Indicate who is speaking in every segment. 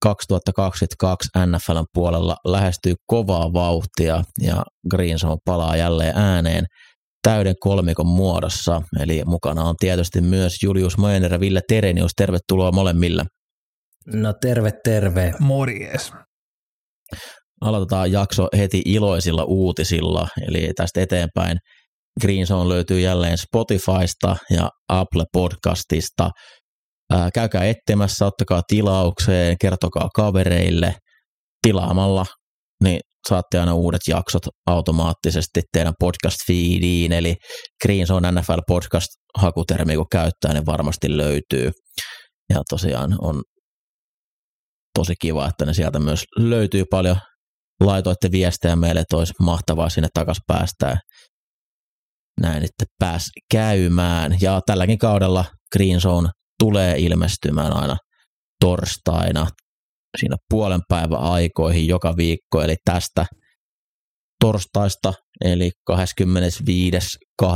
Speaker 1: 2022 NFLn puolella lähestyy kovaa vauhtia ja Green Zone palaa jälleen ääneen täyden kolmikon muodossa. Eli mukana on tietysti myös Julius Mainer ja Ville Terenius. Tervetuloa molemmille.
Speaker 2: No terve, terve.
Speaker 3: Morjes.
Speaker 1: Aloitetaan jakso heti iloisilla uutisilla, eli tästä eteenpäin Green Zone löytyy jälleen Spotifysta ja Apple Podcastista. Ää, käykää etsimässä, ottakaa tilaukseen, kertokaa kavereille. Tilaamalla niin saatte aina uudet jaksot automaattisesti teidän podcast-feediin, eli Green Zone NFL podcast hakutermi kun käyttää, niin varmasti löytyy. Ja tosiaan on tosi kiva, että ne sieltä myös löytyy paljon. Laitoitte viestejä meille, että olisi mahtavaa sinne takaisin päästää. Näin, että pääs käymään. Ja tälläkin kaudella Green Zone tulee ilmestymään aina torstaina siinä puolen päivän aikoihin joka viikko, eli tästä torstaista, eli 25.8.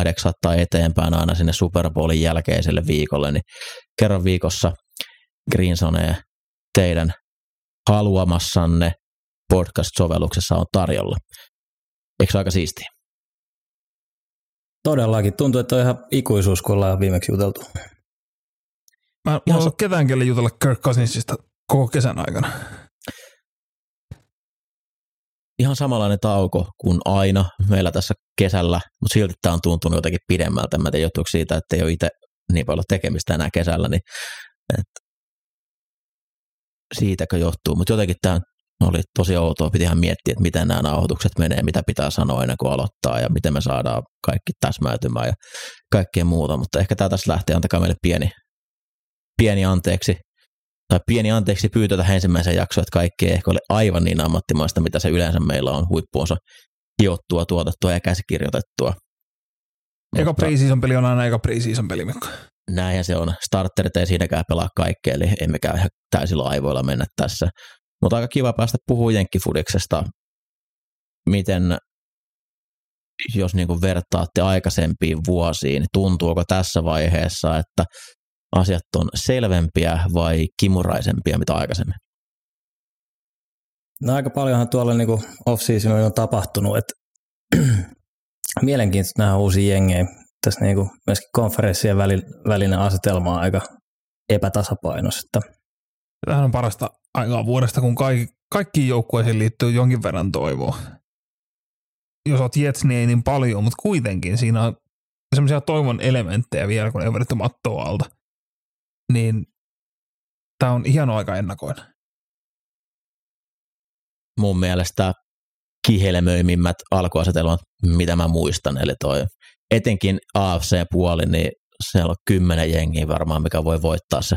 Speaker 1: eteenpäin aina sinne Super Bowlin jälkeiselle viikolle, niin kerran viikossa Green Zone teidän haluamassanne podcast-sovelluksessa on tarjolla. Eikö se aika siistiä?
Speaker 2: Todellakin. Tuntuu, että on ihan ikuisuus, kun ollaan viimeksi juteltu.
Speaker 3: Mä, en ketään kelle jutella Kirk Cousinsista koko kesän aikana.
Speaker 1: Ihan samanlainen tauko kuin aina meillä tässä kesällä, mutta silti tämä on tuntunut jotenkin pidemmältä. Mä tiedän johtuuko siitä, että ei ole itse niin paljon tekemistä enää kesällä, niin että siitäkö johtuu. Mutta jotenkin tämä oli tosi outoa, piti ihan miettiä, että miten nämä nauhoitukset menee, mitä pitää sanoa ennen kuin aloittaa ja miten me saadaan kaikki täsmäytymään ja kaikkea muuta, mutta ehkä tämä tässä lähtee, antakaa meille pieni, pieni anteeksi tai pieni anteeksi pyytö tähän ensimmäiseen jaksoon, että kaikki ei ehkä ole aivan niin ammattimaista, mitä se yleensä meillä on huippuunsa hiottua, tuotettua ja käsikirjoitettua.
Speaker 3: Eka preseason peli on aina eka preseason peli, Mikko.
Speaker 1: Näinhän se on. Starterit ei siinäkään pelaa kaikkea, eli emmekään ihan täysillä aivoilla mennä tässä. Mutta aika kiva päästä puhumaan jenkkifudiksesta, miten jos niin vertaatte aikaisempiin vuosiin, tuntuuko tässä vaiheessa, että asiat on selvempiä vai kimuraisempia mitä aikaisemmin?
Speaker 2: No aika paljonhan tuolla niin off-seasonilla on tapahtunut, että mielenkiintoista nähdä uusia jengejä. Tässä niin kuin myöskin konferenssien välinen asetelma on aika epätasapainoista.
Speaker 3: Tämähän on parasta aikaa vuodesta, kun kaikki, kaikkiin joukkueisiin liittyy jonkin verran toivoa. Jos olet Jets, niin ei niin paljon, mutta kuitenkin siinä on semmoisia toivon elementtejä vielä, kun ei vedetty mattoa alta. Niin tämä on hieno aika ennakoida.
Speaker 1: Mun mielestä kihelmöimimmät alkuasetelmat, mitä mä muistan, eli toi etenkin AFC-puoli, niin siellä on kymmenen jengiä varmaan, mikä voi voittaa se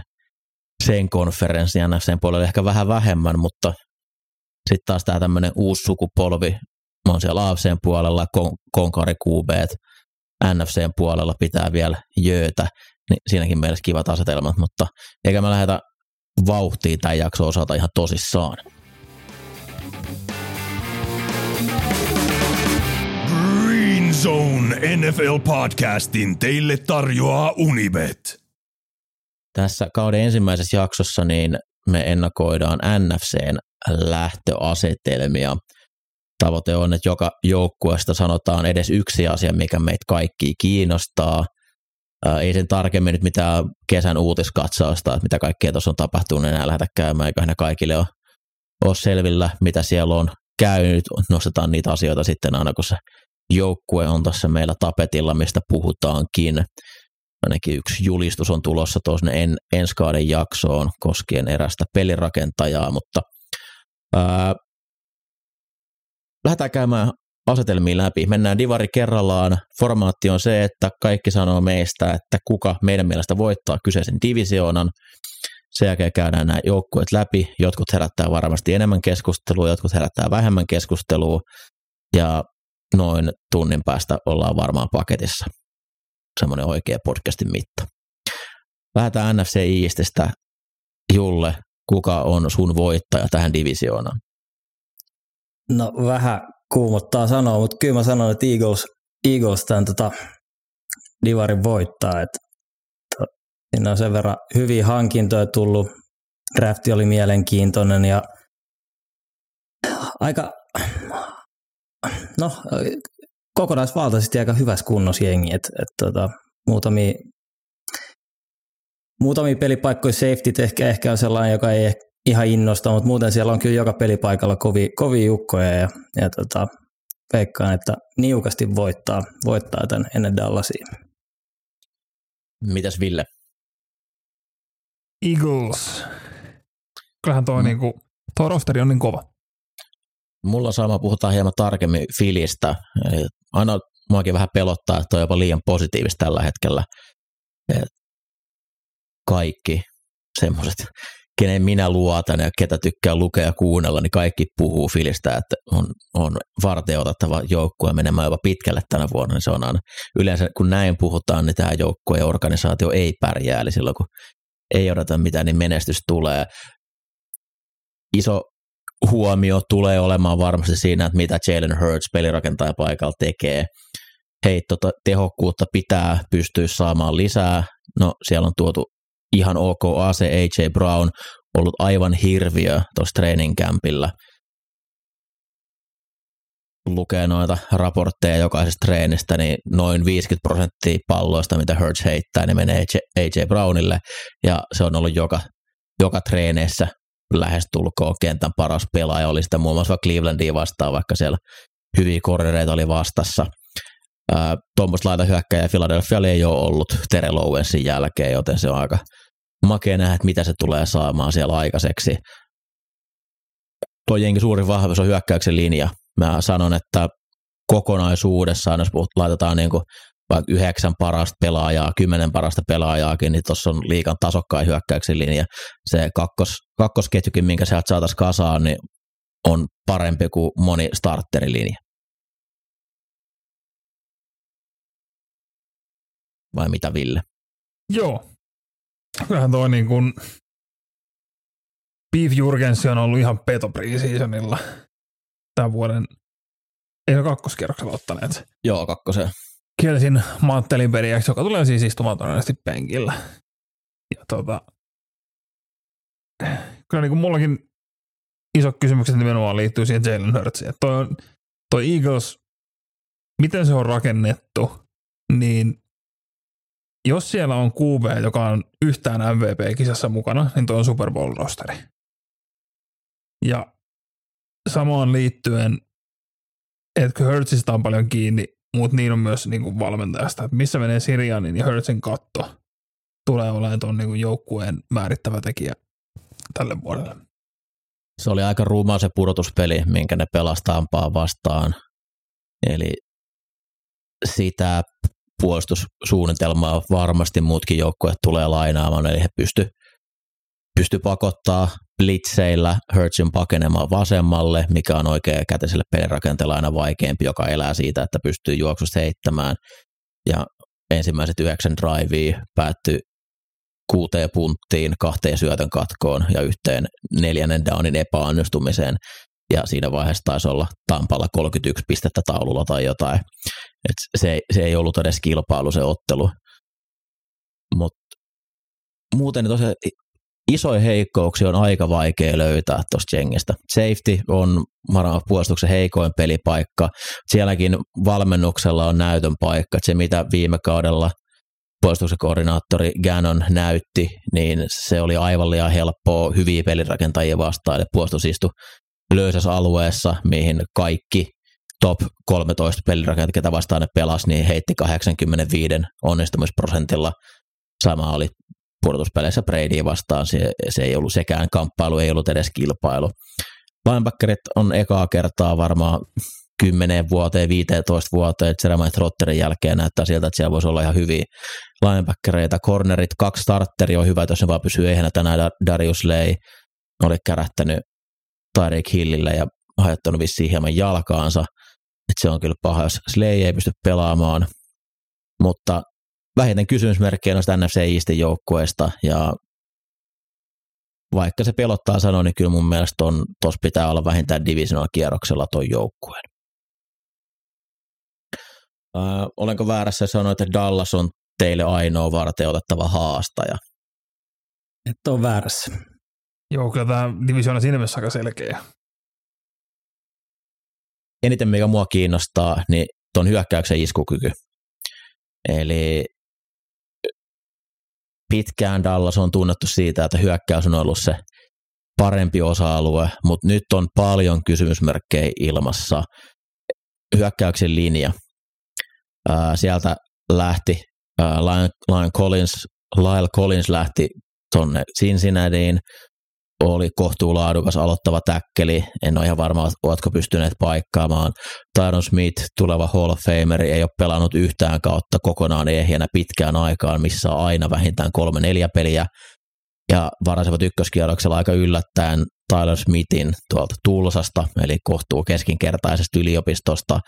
Speaker 1: sen konferenssin ja sen puolella ehkä vähän vähemmän, mutta sitten taas tämä tämmöinen uusi sukupolvi, on siellä AFCn puolella, kon- Konkari QB, NFCn puolella pitää vielä jöötä, niin siinäkin mielessä kivat asetelmat, mutta eikä mä lähdetä vauhtiin tämän jakson osalta ihan tosissaan.
Speaker 4: Green Zone NFL podcastin teille tarjoaa Unibet.
Speaker 1: Tässä kauden ensimmäisessä jaksossa niin me ennakoidaan NFCn lähtöasetelmia. Tavoite on, että joka joukkueesta sanotaan edes yksi asia, mikä meitä kaikki kiinnostaa. Ei sen tarkemmin nyt mitään kesän uutiskatsausta, että mitä kaikkea tuossa on tapahtunut, enää lähdetä käymään, eiköhän ne kaikille ole, ole selvillä, mitä siellä on käynyt. Nostetaan niitä asioita sitten aina, kun se joukkue on tässä meillä tapetilla, mistä puhutaankin ainakin yksi julistus on tulossa tuonne en, ensi kauden jaksoon koskien erästä pelirakentajaa, mutta Ää, lähdetään käymään asetelmiin läpi. Mennään divari kerrallaan. Formaatti on se, että kaikki sanoo meistä, että kuka meidän mielestä voittaa kyseisen divisioonan. Sen jälkeen käydään nämä joukkueet läpi. Jotkut herättää varmasti enemmän keskustelua, jotkut herättää vähemmän keskustelua. Ja noin tunnin päästä ollaan varmaan paketissa. Semmoinen oikea podcastin mitta. Lähdetään NFC Eastistä. Julle, kuka on sun voittaja tähän divisioonaan?
Speaker 2: No vähän kuumottaa sanoa, mutta kyllä mä sanon, että Eagles, Eagles tämän tota, Divarin voittaa. Että, siinä on sen verran hyviä hankintoja tullut. Drafti oli mielenkiintoinen ja aika, no kokonaisvaltaisesti aika hyvässä kunnossa jengi. että et, tota, muutamia, muutamia pelipaikkoja safety ehkä, ehkä on sellainen, joka ei ihan innosta, mutta muuten siellä on kyllä joka pelipaikalla kovia, kovia jukkoja ja, ja tota, veikkaan, että niukasti voittaa, voittaa tämän ennen Dallasia.
Speaker 1: Mitäs Ville?
Speaker 3: Eagles. Kyllähän toi, mm. niinku, toi rosteri on niin kova.
Speaker 1: Mulla sama, puhutaan hieman tarkemmin Filistä. Aina muakin vähän pelottaa, että on jopa liian positiivista tällä hetkellä. Et kaikki semmoiset kenen minä luotan ja ketä tykkää lukea ja kuunnella, niin kaikki puhuu Filistä, että on, on varteutettava joukkue menemään jopa pitkälle tänä vuonna, niin se on aina, yleensä kun näin puhutaan, niin tämä joukkue ja organisaatio ei pärjää, eli silloin kun ei odota mitään, niin menestys tulee. Iso huomio tulee olemaan varmasti siinä, että mitä Jalen Hurts pelirakentaja paikalla tekee. Heitto tehokkuutta pitää pystyä saamaan lisää. No siellä on tuotu ihan ok. AC AJ Brown ollut aivan hirviö tuossa training campilla. Lukee noita raportteja jokaisesta treenistä, niin noin 50 prosenttia palloista, mitä Hurts heittää, niin menee AJ Brownille, ja se on ollut joka, joka treeneissä lähestulkoon kentän paras pelaaja, oli sitä muun muassa Clevelandia vastaan, vaikka siellä hyviä korrereita oli vastassa – tuommoista laita hyökkäjä Philadelphia ei ole ollut Tere Lowensin jälkeen, joten se on aika makea nähdä, että mitä se tulee saamaan siellä aikaiseksi. Tuo jengi suurin vahvuus on hyökkäyksen linja. Mä sanon, että kokonaisuudessaan, jos laitetaan niin kuin vaikka yhdeksän parasta pelaajaa, kymmenen parasta pelaajaakin, niin tuossa on liikan tasokkain hyökkäyksen linja. Se kakkos, kakkosketjukin, minkä sieltä saataisiin kasaan, niin on parempi kuin moni starterilinja. Vai mitä Ville?
Speaker 3: Joo. Kyllähän toi niin kuin Beef Jurgensi on ollut ihan peto preseasonilla tämän vuoden, ei ole kakkoskierroksella ottaneet.
Speaker 1: Joo, kakkosen.
Speaker 3: Kielisin manttelin peliäksi, joka tulee siis istumaan todennäköisesti penkillä. Ja tota, kyllä niin kuin mullakin iso kysymykset nimenomaan liittyy siihen Jalen Hurtsiin. Toi, on, toi Eagles, miten se on rakennettu, niin jos siellä on QB, joka on yhtään MVP-kisassa mukana, niin tuo on Super Bowl-rosteri. Ja samaan liittyen, että Hurtsista on paljon kiinni, mutta niin on myös niin kuin valmentajasta, että missä menee Sirianin ja Hurtsin katto tulee olemaan tuon niin joukkueen määrittävä tekijä tälle vuodelle.
Speaker 1: Se oli aika ruuma se pudotuspeli, minkä ne pelastampaa vastaan. Eli sitä puolustussuunnitelmaa varmasti muutkin joukkueet tulee lainaamaan, eli he pysty, pysty pakottaa blitzeillä Hurtsin pakenemaan vasemmalle, mikä on oikea käteiselle pelirakenteella aina vaikeampi, joka elää siitä, että pystyy juoksusta heittämään. Ja ensimmäiset yhdeksän drivea päättyi kuuteen punttiin, kahteen syötön katkoon ja yhteen neljännen downin epäonnistumiseen. Ja siinä vaiheessa taisi olla Tampalla 31 pistettä taululla tai jotain. Et se, se ei ollut edes kilpailu se ottelu. Mutta muuten tosiaan isoja heikkouksia on aika vaikea löytää tuosta jengistä. Safety on varmaan puolustuksen heikoin pelipaikka. Sielläkin valmennuksella on näytön paikka. se, mitä viime kaudella puolustuksen koordinaattori Gannon näytti, niin se oli aivan liian helppoa hyviä pelirakentajia vastaan. Eli puolustus istui löysässä alueessa, mihin kaikki top 13 pelirakentajia, ketä vastaan ne pelasi, niin heitti 85 onnistumisprosentilla. Sama oli pudotuspeleissä Bradya vastaan, se, se ei ollut sekään kamppailu, ei ollut edes kilpailu. Linebackerit on ekaa kertaa varmaan 10 vuoteen, 15 vuoteen, Jeremiah Trotterin jälkeen näyttää siltä, että siellä voisi olla ihan hyviä linebackereita. Cornerit, kaksi starteri on hyvä, jos ne vaan pysyy ehjänä tänään. Darius Lay oli kärähtänyt Tyreek Hillille ja hajottanut vissiin hieman jalkaansa. Että se on kyllä paha, jos Slay ei pysty pelaamaan. Mutta vähiten kysymysmerkkejä noista NFC Eastin joukkueista ja vaikka se pelottaa sanoa, niin kyllä mun mielestä tuossa pitää olla vähintään divisional kierroksella tuon joukkueen. Öö, olenko väärässä sanoa, että Dallas on teille ainoa varten otettava haastaja?
Speaker 2: Et ole väärässä.
Speaker 3: Joo, kyllä tämä divisioona siinä mielessä aika selkeä.
Speaker 1: Eniten mikä mua kiinnostaa, niin tuon hyökkäyksen iskukyky. Eli pitkään Dallas on tunnettu siitä, että hyökkäys on ollut se parempi osa-alue, mutta nyt on paljon kysymysmerkkejä ilmassa. Hyökkäyksen linja. Sieltä lähti Lyle Collins, Lyle Collins lähti tuonne Cincinnatyin, oli kohtuulaadukas aloittava täkkeli. En ole ihan varma, oletko pystyneet paikkaamaan. Tyron Smith, tuleva Hall of Fameri, ei ole pelannut yhtään kautta kokonaan ehjänä pitkään aikaan, missä on aina vähintään kolme neljä peliä. Ja varasivat ykköskierroksella aika yllättäen Tyler Smithin tuolta Tulsasta, eli kohtuu keskinkertaisesta yliopistosta,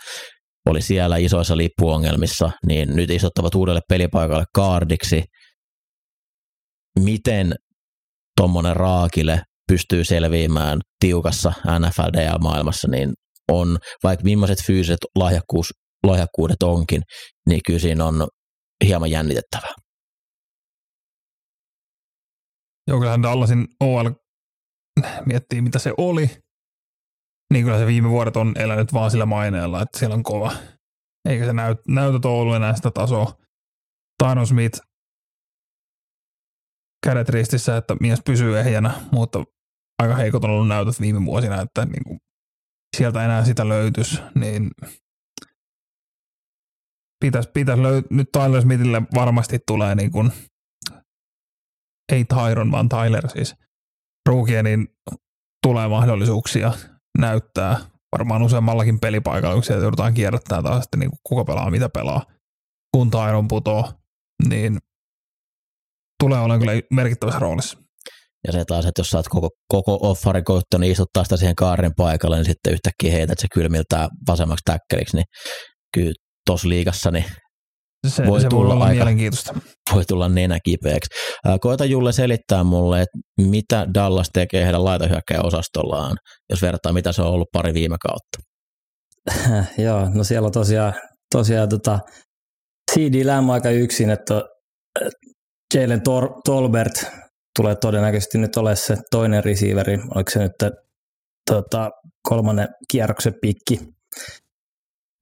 Speaker 1: oli siellä isoissa lippuongelmissa, niin nyt isottavat uudelle pelipaikalle kaardiksi. Miten tuommoinen raakile pystyy selviämään tiukassa NFLDL-maailmassa, niin on, vaikka millaiset fyysiset lahjakkuus, lahjakkuudet onkin, niin kyllä siinä on hieman jännitettävää.
Speaker 3: Joo, kyllähän Dallasin OL miettii, mitä se oli, niin kyllä se viime vuodet on elänyt vaan sillä maineella, että siellä on kova. Eikä se näyt, ole ollut enää sitä tasoa. Tyron Smith kädet ristissä, että mies pysyy ehjänä, mutta aika heikot on ollut näytöt viime vuosina, että niin kuin sieltä enää sitä löytys, niin pitäisi, pitäisi löy- nyt Tyler Smithille varmasti tulee niin kuin, ei Tyron, vaan Tyler siis ruukia, niin tulee mahdollisuuksia näyttää varmaan useammallakin pelipaikalla, kun sieltä joudutaan kierrättämään taas, että niin kuka pelaa, mitä pelaa, kun Tyron putoo, niin tulee olemaan kyllä merkittävässä roolissa.
Speaker 1: Ja se taas, että jos saat koko, koko offarin koittanut niin istuttaa sitä siihen kaarin paikalle, niin sitten yhtäkkiä heität se kylmiltää vasemmaksi täkkeliksi, niin kyllä tuossa liigassa niin
Speaker 3: se, voi, se tulla voi olla aika, mielenkiintoista.
Speaker 1: Voi tulla nenä kipeäksi. Koita Julle selittää mulle, että mitä Dallas tekee heidän laitahyökkäjän osastollaan, jos vertaa mitä se on ollut pari viime kautta.
Speaker 2: Joo, no siellä on tosiaan, tosiaan tota, CD Lamb aika yksin, että Jalen Tor- Tolbert tulee todennäköisesti nyt ole se toinen receiveri, oliko se nyt tota, kolmannen kierroksen pikki.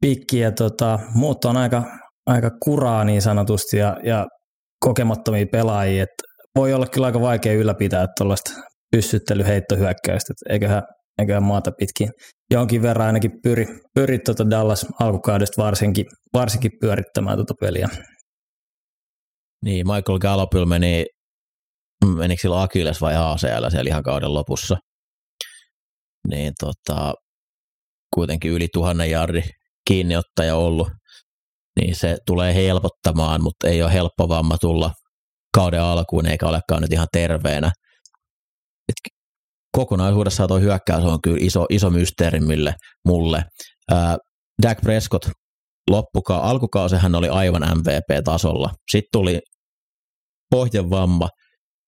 Speaker 2: pikki ja tota, muut on aika, aika kuraa niin sanotusti ja, ja kokemattomia pelaajia, että voi olla kyllä aika vaikea ylläpitää tuollaista pyssyttelyheittohyökkäystä, että eiköhän, eiköhän maata pitkin jonkin verran ainakin pyri, pyri tuota Dallas alkukaudesta varsinkin, varsinkin pyörittämään tuota peliä.
Speaker 1: Niin, Michael Gallopil meni, menikö sillä Akilles vai ACL siellä ihan kauden lopussa. Niin tota, kuitenkin yli tuhannen jardi kiinniottaja ollut, niin se tulee helpottamaan, mutta ei ole helppo vamma tulla kauden alkuun, eikä olekaan nyt ihan terveenä. Et kokonaisuudessaan tuo hyökkäys on kyllä iso, iso mysteeri mille, mulle. Ää, Dak Prescott loppuka, alkukausi hän oli aivan MVP-tasolla. Sitten tuli pohjavamma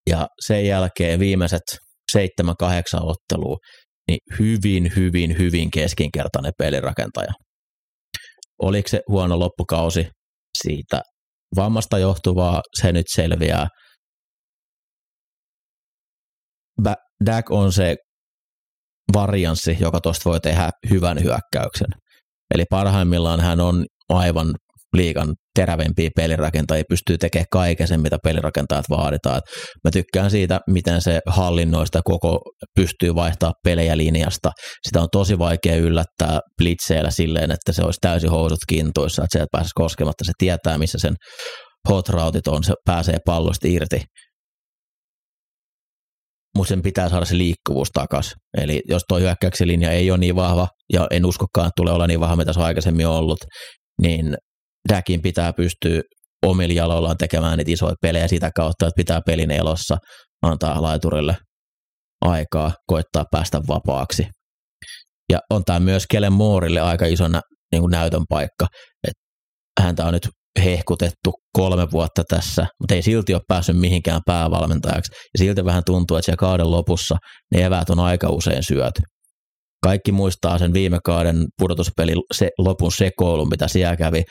Speaker 1: ja sen jälkeen viimeiset seitsemän, kahdeksan ottelua, niin hyvin, hyvin, hyvin keskinkertainen pelirakentaja. Oliko se huono loppukausi siitä vammasta johtuvaa, se nyt selviää. Dak on se varianssi, joka tuosta voi tehdä hyvän hyökkäyksen. Eli parhaimmillaan hän on aivan liikan terävempiä pelirakentajia, pystyy tekemään kaiken sen, mitä pelirakentajat vaaditaan. mä tykkään siitä, miten se hallinnoista koko pystyy vaihtaa pelejä linjasta. Sitä on tosi vaikea yllättää blitzeillä silleen, että se olisi täysin housut kintuissa, että sieltä pääsisi koskematta. Se tietää, missä sen hot routit on, se pääsee pallosta irti. mutta sen pitää saada se liikkuvuus takaisin. Eli jos tuo hyökkäyksen linja ei ole niin vahva, ja en uskokaan, että tulee olla niin vahva, mitä se on aikaisemmin ollut, niin Däkin pitää pystyä omilla jaloillaan tekemään niitä isoja pelejä sitä kautta, että pitää pelin elossa, antaa laiturille aikaa, koittaa päästä vapaaksi. Ja on tämä myös Kellen Moorille aika isona niin kuin näytön paikka, että häntä on nyt hehkutettu kolme vuotta tässä, mutta ei silti ole päässyt mihinkään päävalmentajaksi. Ja silti vähän tuntuu, että siellä kauden lopussa ne eväät on aika usein syöty. Kaikki muistaa sen viime kauden pudotuspeli se, lopun sekoilun, mitä siellä kävi.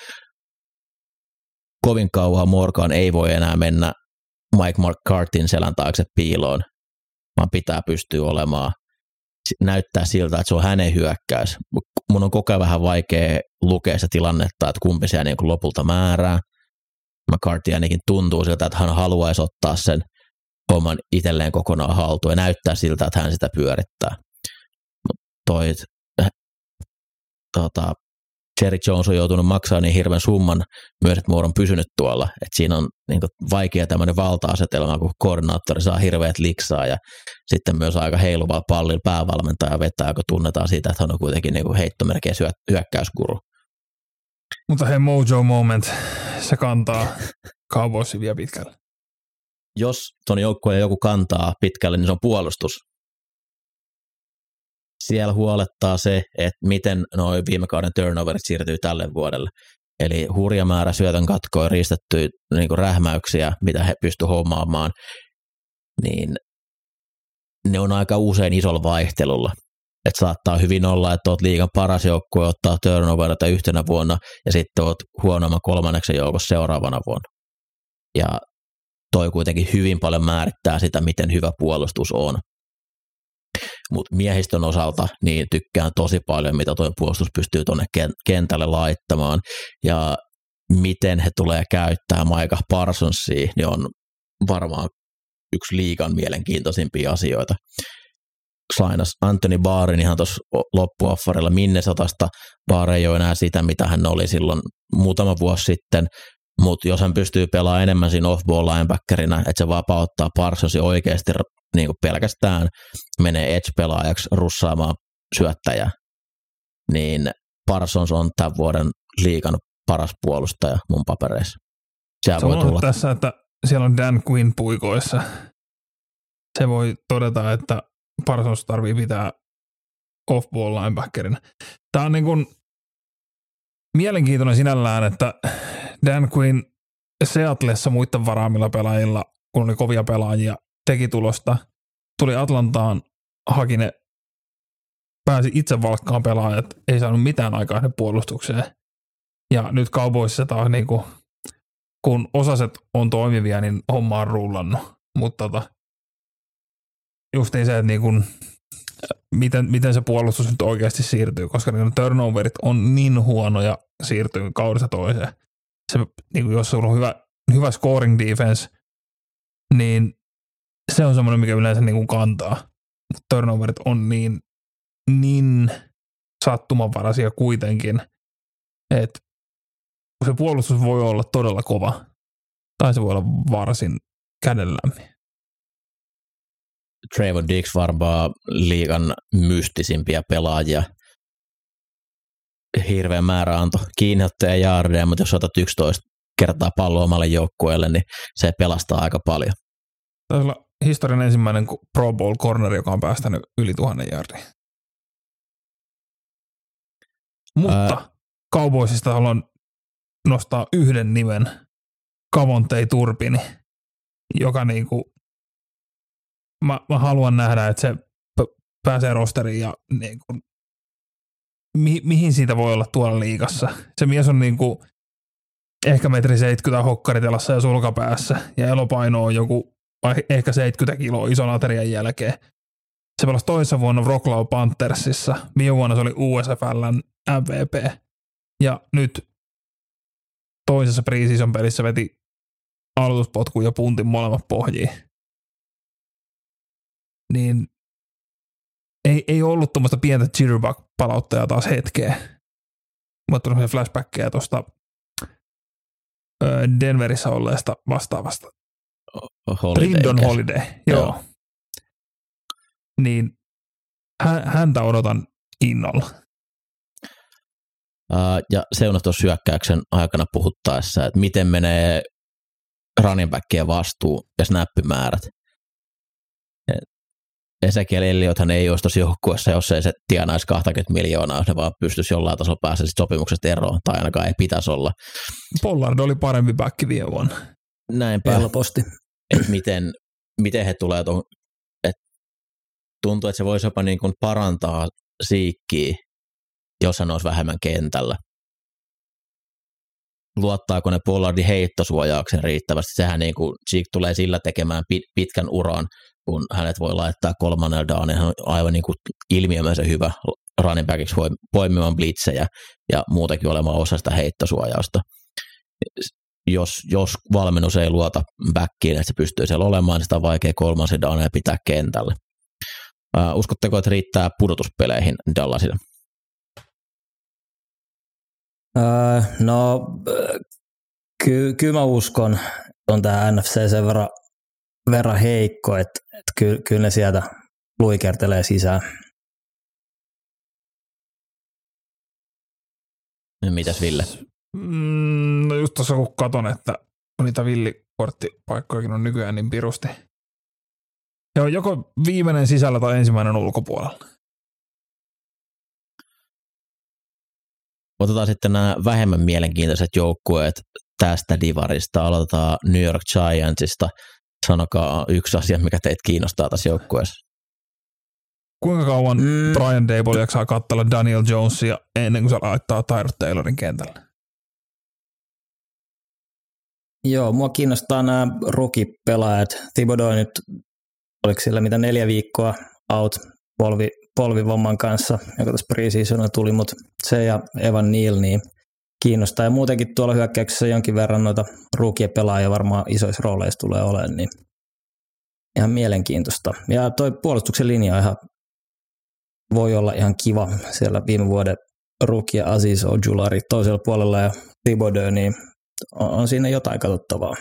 Speaker 1: Kovin kauan Morgan ei voi enää mennä Mike McCartin selän taakse piiloon, vaan pitää pystyä olemaan näyttää siltä, että se on hänen hyökkäys. Mun on koko ajan vähän vaikea lukea se tilannetta, että kumpi se niin lopulta määrää. McCarthy ainakin tuntuu siltä, että hän haluaisi ottaa sen homman itselleen kokonaan haltuun ja näyttää siltä, että hän sitä pyörittää. Mutta toi, tota, Jerry Jones on joutunut maksamaan niin hirveän summan myös, että on pysynyt tuolla. Et siinä on niin kuin, vaikea tämmöinen valta-asetelma, kun koordinaattori saa hirveät liksaa ja sitten myös aika heiluvalla pallilla päävalmentaja vetää, kun tunnetaan siitä, että hän on kuitenkin niin heittomerkeä hyökkäyskuru.
Speaker 3: Mutta hei Mojo Moment, se kantaa Cowboysin vielä pitkälle.
Speaker 1: Jos tuon joukkueen joku kantaa pitkälle, niin se on puolustus siellä huolettaa se, että miten noin viime kauden turnoverit siirtyy tälle vuodelle. Eli hurja määrä syötön katkoja, riistettyjä niin rähmäyksiä, mitä he pystyvät hommaamaan, niin ne on aika usein isolla vaihtelulla. Et saattaa hyvin olla, että olet liigan paras joukkue ottaa turnoverita yhtenä vuonna ja sitten olet huonomman kolmanneksen joukossa seuraavana vuonna. Ja toi kuitenkin hyvin paljon määrittää sitä, miten hyvä puolustus on mutta miehistön osalta niin tykkään tosi paljon, mitä tuo puolustus pystyy tuonne kentälle laittamaan, ja miten he tulee käyttää Maika Parsonsia, niin on varmaan yksi liikan mielenkiintoisimpia asioita. Sainas Anthony Baarin ihan tuossa loppuoffarilla Minnesotasta. Baar ei ole enää sitä, mitä hän oli silloin muutama vuosi sitten, mutta jos hän pystyy pelaamaan enemmän siinä off-ball linebackerina, että se vapauttaa Parsonsi oikeasti niin kuin pelkästään menee edge-pelaajaksi russaamaan syöttäjää, niin Parsons on tämän vuoden liikan paras puolustaja mun papereissa.
Speaker 3: Siellä voi tulla. tässä, että siellä on Dan Quinn puikoissa. Se voi todeta, että Parsons tarvii pitää off-ball linebackerina. Tämä on niin kuin mielenkiintoinen sinällään, että Dan Quinn Seatlessa muiden varaamilla pelaajilla, kun oli kovia pelaajia, teki tulosta, tuli Atlantaan, haki ne, pääsi itse valkkaan pelaajat, ei saanut mitään aikaa ne puolustukseen. Ja nyt kaupoissa taas niin kun osaset on toimivia, niin homma on rullannut. Mutta tota, justiin se, että niin miten, miten se puolustus nyt oikeasti siirtyy, koska niin turnoverit on niin huonoja siirtyy kaudesta toiseen. Se, niin kuin jos sulla on hyvä, hyvä scoring defense, niin se on semmoinen, mikä yleensä niin kuin kantaa. Mutta turnoverit on niin, niin sattumanvaraisia kuitenkin, että se puolustus voi olla todella kova, tai se voi olla varsin kädellämmin.
Speaker 1: Trayvon Dix varmaan liigan mystisimpiä pelaajia. Hirveän määrä antoi kiinniottoja jaardeja, mutta jos otat 11 kertaa pallo omalle joukkueelle, niin se pelastaa aika paljon.
Speaker 3: Taisi olla historian ensimmäinen Pro Bowl corner, joka on päästänyt yli tuhannen jardia. Mutta Ää... Cowboysista haluan nostaa yhden nimen, Kavontei Turpini, joka niinku, mä, mä haluan nähdä, että se pääsee rosteriin ja niinku, mi, mihin siitä voi olla tuolla liigassa. Se mies on niinku, ehkä metri 70 hokkaritelassa ja sulkapäässä ja elopaino on joku ehkä 70 kiloa ison aterian jälkeen. Se pelasi toisessa vuonna Wroclaw Panthersissa. Viime vuonna se oli USFLn MVP. Ja nyt toisessa preseason pelissä veti aloituspotku ja puntin molemmat pohjiin. Niin ei, ei ollut tuommoista pientä jitterbug-palauttajaa taas hetkeä. Mä tuli flashbackkejä tuosta Denverissä olleesta vastaavasta
Speaker 1: Holiday.
Speaker 3: Brindon Holiday, joo. joo. niin häntä odotan innolla.
Speaker 1: Uh, ja se on tuossa syökkäyksen aikana puhuttaessa, että miten menee running backien vastuu ja snappimäärät. Ezekiel Elliothan ei olisi tuossa joukkueessa, jos ei se tienaisi 20 miljoonaa, jos ne vaan pystyisi jollain tasolla päästä sopimuksesta eroon, tai ainakaan ei pitäisi olla.
Speaker 3: Pollard oli parempi back viime vuonna.
Speaker 1: Näinpä.
Speaker 2: Helposti.
Speaker 1: Että miten, miten he tulee tuon, että tuntuu, että se voisi jopa niin kuin parantaa siikkiä, jos hän olisi vähemmän kentällä. Luottaako ne Pollardin heittosuojauksen riittävästi? Sehän niin kuin Cheek tulee sillä tekemään pitkän uran, kun hänet voi laittaa kolmannella down, hän on aivan niin kuin ilmiömäisen hyvä running backiksi poimimaan blitzejä ja muutenkin olemaan osa sitä heittosuojausta. Jos, jos valmennus ei luota backiin, että se pystyy siellä olemaan, niin sitä on vaikea kolmannen downia pitää kentällä. Uskotteko, että riittää pudotuspeleihin Dallasille?
Speaker 2: No, ky- kyllä mä uskon, on tämä NFC sen verran, verran heikko, että että ky- kyllä ne sieltä luikertelee sisään.
Speaker 1: No, mitäs Ville?
Speaker 3: Mm, no just tuossa kun katon, että niitä villikorttipaikkojakin on nykyään niin pirusti. Se on joko viimeinen sisällä tai ensimmäinen ulkopuolella.
Speaker 1: Otetaan sitten nämä vähemmän mielenkiintoiset joukkueet tästä divarista. Aloitetaan New York Giantsista. Sanokaa yksi asia, mikä teitä kiinnostaa tässä joukkueessa.
Speaker 3: Kuinka kauan mm. Brian Dable jaksaa katsella Daniel Jonesia ennen kuin se laittaa Tyrod Taylorin kentälle?
Speaker 2: Joo, mua kiinnostaa nämä rookie-pelaajat. Thibodeau nyt, oliko sillä mitä neljä viikkoa out polvi, polvivamman kanssa, joka tässä preseasonilla tuli, mutta se ja Evan Neal niin kiinnostaa. Ja muutenkin tuolla hyökkäyksessä jonkin verran noita ruukien pelaajia varmaan isoissa rooleissa tulee olemaan, niin ihan mielenkiintoista. Ja toi puolustuksen linja ihan, voi olla ihan kiva. Siellä viime vuoden ruukia Aziz Ojulari toisella puolella ja Thibodeau, niin on, on siinä jotain katsottavaa.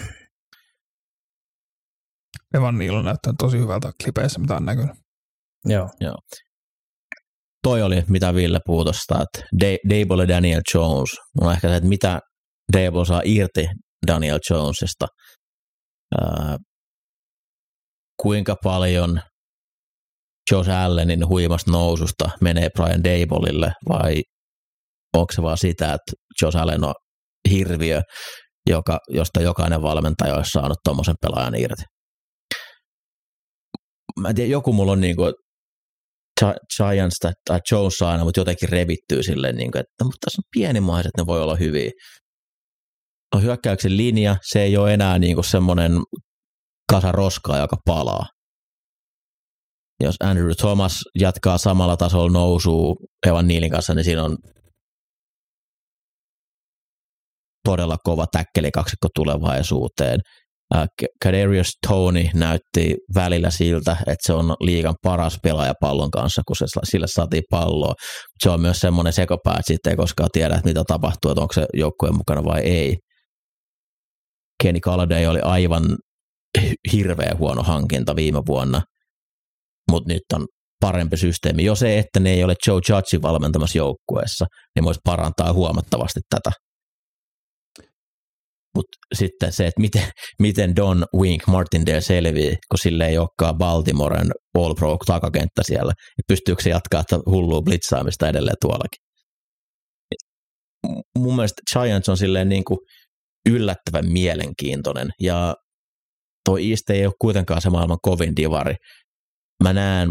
Speaker 3: Evan Neal näyttää tosi hyvältä klipeissä, mitä on näkynyt.
Speaker 2: Joo.
Speaker 1: Joo. Toi oli, mitä Ville puhui tuosta, että Dable ja Daniel Jones. On ehkä se, että mitä Dable saa irti Daniel Jonesista. Kuinka paljon Josh Allenin huimasta noususta menee Brian Dableille vai onko se vaan sitä, että Josh Allen on hirviö, joka, josta jokainen valmentaja olisi saanut tuommoisen pelaajan irti. Mä en tiedä, joku mulla on niin kuin, Giants tai Jones aina, mutta jotenkin revittyy silleen, niin kuin, että mutta tässä on pienimaiset, ne voi olla hyviä. No, hyökkäyksen linja, se ei ole enää niin kuin semmoinen kasa roskaa, joka palaa. Jos Andrew Thomas jatkaa samalla tasolla nousuu Evan Niilin kanssa, niin siinä on todella kova täkkeli kaksikko tulevaisuuteen. Kadarius Tony näytti välillä siltä, että se on liigan paras pelaaja pallon kanssa, kun se, sille saatiin palloa. Se on myös semmoinen sekopää, että sitten ei koskaan tiedä, että mitä tapahtuu, että onko se joukkueen mukana vai ei. Kenny Galladay oli aivan hirveä huono hankinta viime vuonna, mutta nyt on parempi systeemi. Jo se, että ne ei ole Joe Judgein valmentamassa joukkueessa, niin voisi parantaa huomattavasti tätä mutta sitten se, että miten, miten Don Wink Martindale selvii, kun sille ei olekaan Baltimoren All Pro takakenttä siellä, että pystyykö se jatkaa hullua blitzaamista edelleen tuollakin. Mun mielestä Giants on silleen niin kuin yllättävän mielenkiintoinen ja toi East ei ole kuitenkaan se maailman kovin divari. Mä näen,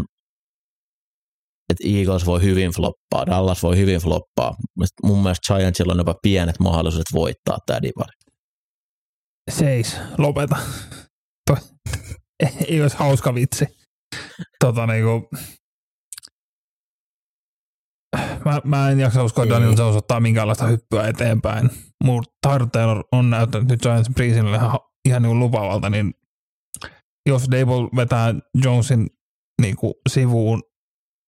Speaker 1: että Eagles voi hyvin floppaa, Dallas voi hyvin floppaa. Mun mielestä Giantsilla on jopa pienet mahdollisuudet voittaa tämä divari
Speaker 3: seis, lopeta. Ei olisi hauska vitsi. Tota, niinku, mä, mä en jaksa uskoa, että Daniel Jones ottaa minkäänlaista hyppyä eteenpäin. Tyrod Taylor on näyttänyt nyt Giants Breezinille ihan, ihan niin lupaavalta, niin jos Dable vetää Jonesin niin kuin sivuun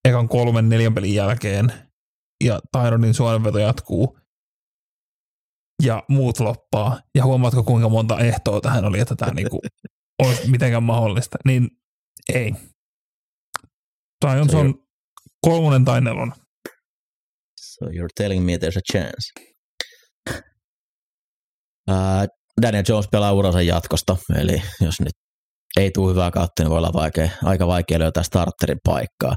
Speaker 3: ekan kolmen neljän pelin jälkeen ja Tyrodin suorenveto jatkuu, ja muut loppaa. Ja huomaatko, kuinka monta ehtoa tähän oli, että tämä niinku olisi mitenkään mahdollista. Niin ei. Zion
Speaker 1: So
Speaker 3: on kolmonen tai nelonen.
Speaker 1: So you're telling me there's a chance. Uh, Daniel Jones pelaa uransa jatkosta, eli jos nyt ei tule hyvää kautta, niin voi olla vaikea, aika vaikea löytää starterin paikkaa.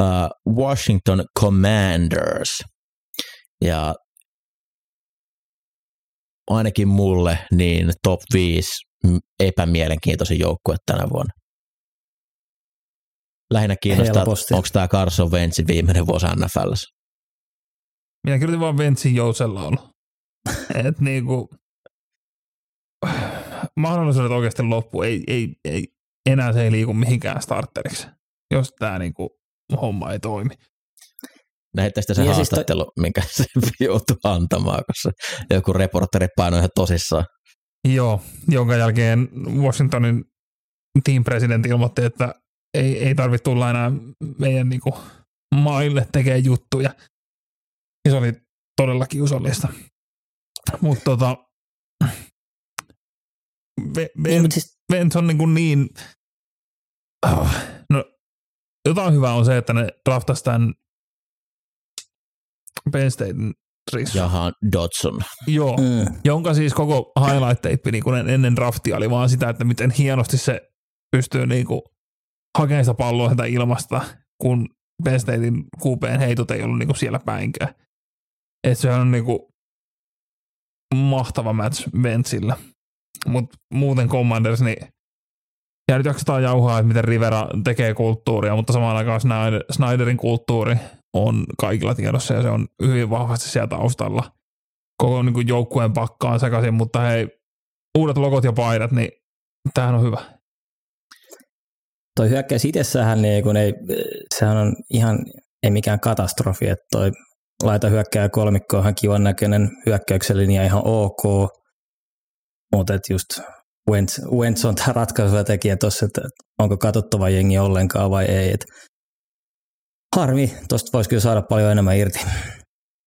Speaker 1: Uh, Washington Commanders. Ja ainakin mulle niin top 5 epämielenkiintoisin joukkue tänä vuonna. Lähinnä kiinnostaa,
Speaker 2: Helposti.
Speaker 1: onko tämä Carson Wentzin viimeinen vuosi NFLssä.
Speaker 3: Minä kirjoitin vaan Ventsin jousella Et niinku, mahdollisuudet oikeasti loppu. Ei, ei, ei, enää se ei liiku mihinkään starteriksi, jos tämä niinku homma ei toimi.
Speaker 1: Näitte sitten se
Speaker 2: Niin ja siis
Speaker 1: haastattelu, minkä se joutui antamaan, kun se joku reporteri painoi ihan tosissaan.
Speaker 3: Joo, jonka jälkeen Washingtonin team president ilmoitti, että ei, ei tarvitse tulla enää meidän niinku maille tekee juttuja. Ja se oli todella kiusallista. Mutta tota,
Speaker 2: Niin, siis,
Speaker 3: Vents on niin, kuin niin Ah, no, jotain hyvää on se, että ne draftas tämän Penn Statein Rissu.
Speaker 1: Jahan Dodson.
Speaker 3: Joo,
Speaker 2: mm,
Speaker 3: jonka siis koko highlight tape niin kuin ennen draftia oli vaan sitä, että miten hienosti se pystyy niin kuin hakemaan sitä palloa sitä ilmasta, kun Penn Statein QPn heitot ei ollut niin kuin siellä päinkään. Et se on niin kuin mahtava match Ventsillä. Mutta muuten Commanders, niin ja nyt jaksetaan jauhaa, että miten Rivera tekee kulttuuria, mutta samaan aikaan Snyder, Snyderin kulttuuri on kaikilla tiedossa ja se on hyvin vahvasti siellä taustalla. Koko niin kuin joukkueen pakkaan sekaisin, mutta hei, uudet logot ja paidat, niin tämähän on hyvä.
Speaker 2: toi hyökkäys itsessähän niin kun ei, sehän on ihan, ei mikään katastrofi, että toi laita hyökkää kolmikko on kivan näköinen, hyökkäyksen linja ihan ok, mutta just Wentz, Wentz on tämä ratkaisuva tekijä tuossa, että onko katsottava jengi ollenkaan vai ei. Et harmi, tuosta voisi kyllä saada paljon enemmän irti.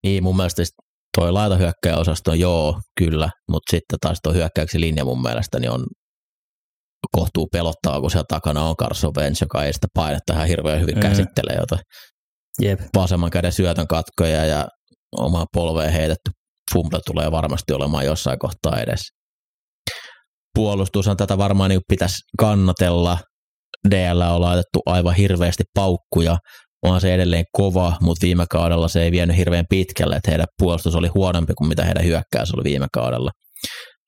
Speaker 1: Niin mun mielestä toi laitahyökkäjäosasto, joo, kyllä, mutta sitten taas tuo hyökkäyksen linja mun mielestä niin on kohtuu pelottava, kun siellä takana on Carson Wentz, joka ei sitä painetta ihan hirveän hyvin
Speaker 2: Mm.
Speaker 1: käsittele, jota
Speaker 2: Jep.
Speaker 1: vasemman käden syötön katkoja ja omaa polveen heitetty fumble tulee varmasti olemaan jossain kohtaa edessä. Puolustushan tätä varmaan niin pitäisi kannatella. DL on laitettu aivan hirveästi paukkuja. Onhan se edelleen kova, mutta viime kaudella se ei vienyt hirveän pitkälle, että heidän puolustus oli huonompi kuin mitä heidän hyökkäys oli viime kaudella.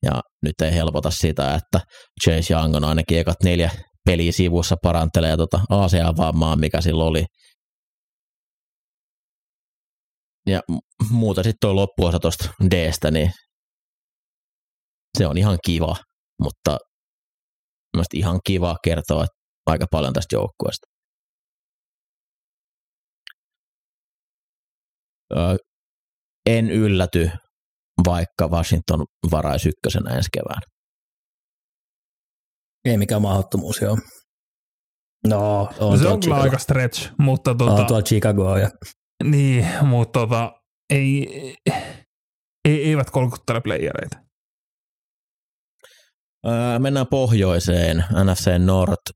Speaker 1: Ja nyt ei helpota sitä, että Chase Young on ainakin ekat neljä peliä sivussa parantelee tota ACA-vammaa, mikä sillä oli. Ja muuta sitten tuo loppuosa tuosta Dstä, niin se on ihan kiva, mutta ihan kiva kertoa aika paljon tästä joukkueesta. En ylläty, vaikka Washington varaisi ykkösenä ensi kevään.
Speaker 2: Ei mikään mahdottomuus, joo. No, on,
Speaker 3: se
Speaker 2: tuolla
Speaker 3: on kyllä aika stretch, mutta tota,
Speaker 2: on tuolla Chicago ja
Speaker 3: niin, mutta tota, ei, ei, eivät kolkuttele playereita.
Speaker 1: Öö, mennään pohjoiseen, NFC North.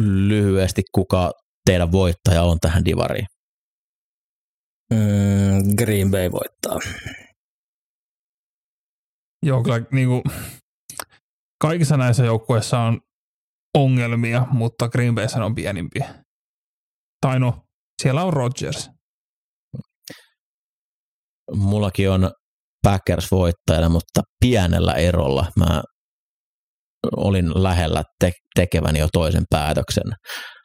Speaker 1: Lyhyesti, kuka teidän voittaja on tähän divariin?
Speaker 2: Mm, Green Bay voittaa.
Speaker 3: Joo, kyllä niin kuin, kaikissa näissä joukkueissa on ongelmia, mutta Green Bayssä on pienimpiä. Tai no, siellä on Rodgers.
Speaker 1: Mullakin on Packers voittajana, mutta pienellä erolla. Mä olin lähellä te- tekeväni jo toisen päätöksen.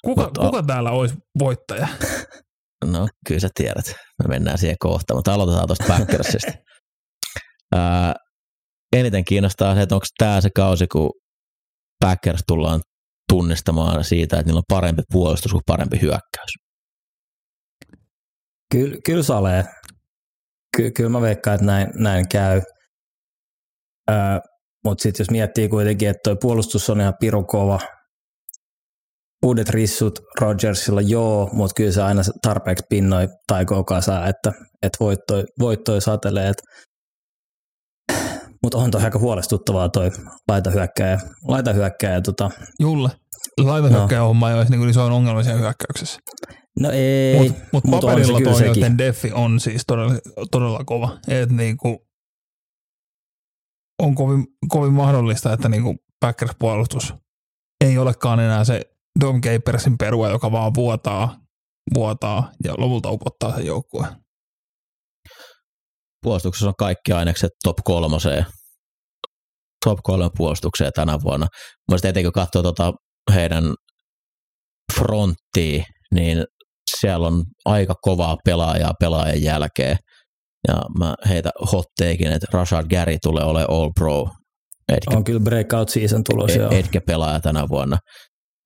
Speaker 3: Kuka,
Speaker 1: Mutta-
Speaker 3: kuka täällä olisi voittaja?
Speaker 1: No, kyllä sä tiedät. Me mennään siihen kohta, mutta aloitetaan tuosta Packersista. Ää, eniten kiinnostaa se, että onko tämä se kausi, kun Packers tullaan tunnistamaan siitä, että niillä on parempi puolustus kuin parempi hyökkäys.
Speaker 2: Kyllä, kyllä salee. Ky, kyllä mä veikkaan, että näin, näin käy. Mutta sitten jos miettii kuitenkin, että tuo puolustus on ihan piru kova. Uudet rissut Rodgersilla joo, mutta kyllä se aina tarpeeksi pinnoi tai saa, että, että voittoi, voittoi satelee. Mutta on toi aika huolestuttavaa toi laitahyökkäjä. laitahyökkäjä tota,
Speaker 3: Julle, laitahyökkäjä no. homma ei olisi niin iso ongelma siellä hyökkäyksessä.
Speaker 2: No ei,
Speaker 3: Mutta mut
Speaker 2: mut on
Speaker 3: paperilla
Speaker 2: se
Speaker 3: toimijoiden
Speaker 2: sekin.
Speaker 3: defi on siis todella, todella kova. Et niinku, on kovin, kovin mahdollista, että niinku Packers-puolustus ei olekaan enää se Dom Capersin perua, joka vaan vuotaa, vuotaa ja lopulta upottaa sen joukkueen.
Speaker 1: Puolustuksessa on kaikki ainekset top kolmoseen. Top kolme puolustukseen tänä vuonna. Mielestäni etenkin kun katsoo tota heidän fronttia, niin siellä on aika kovaa pelaajaa pelaajan jälkeen. Ja mä heitä hotteikin, että Rashad Gary tulee olemaan All Pro. Etkä,
Speaker 2: On kyllä breakout season tulos, joo.
Speaker 1: etkä pelaaja tänä vuonna.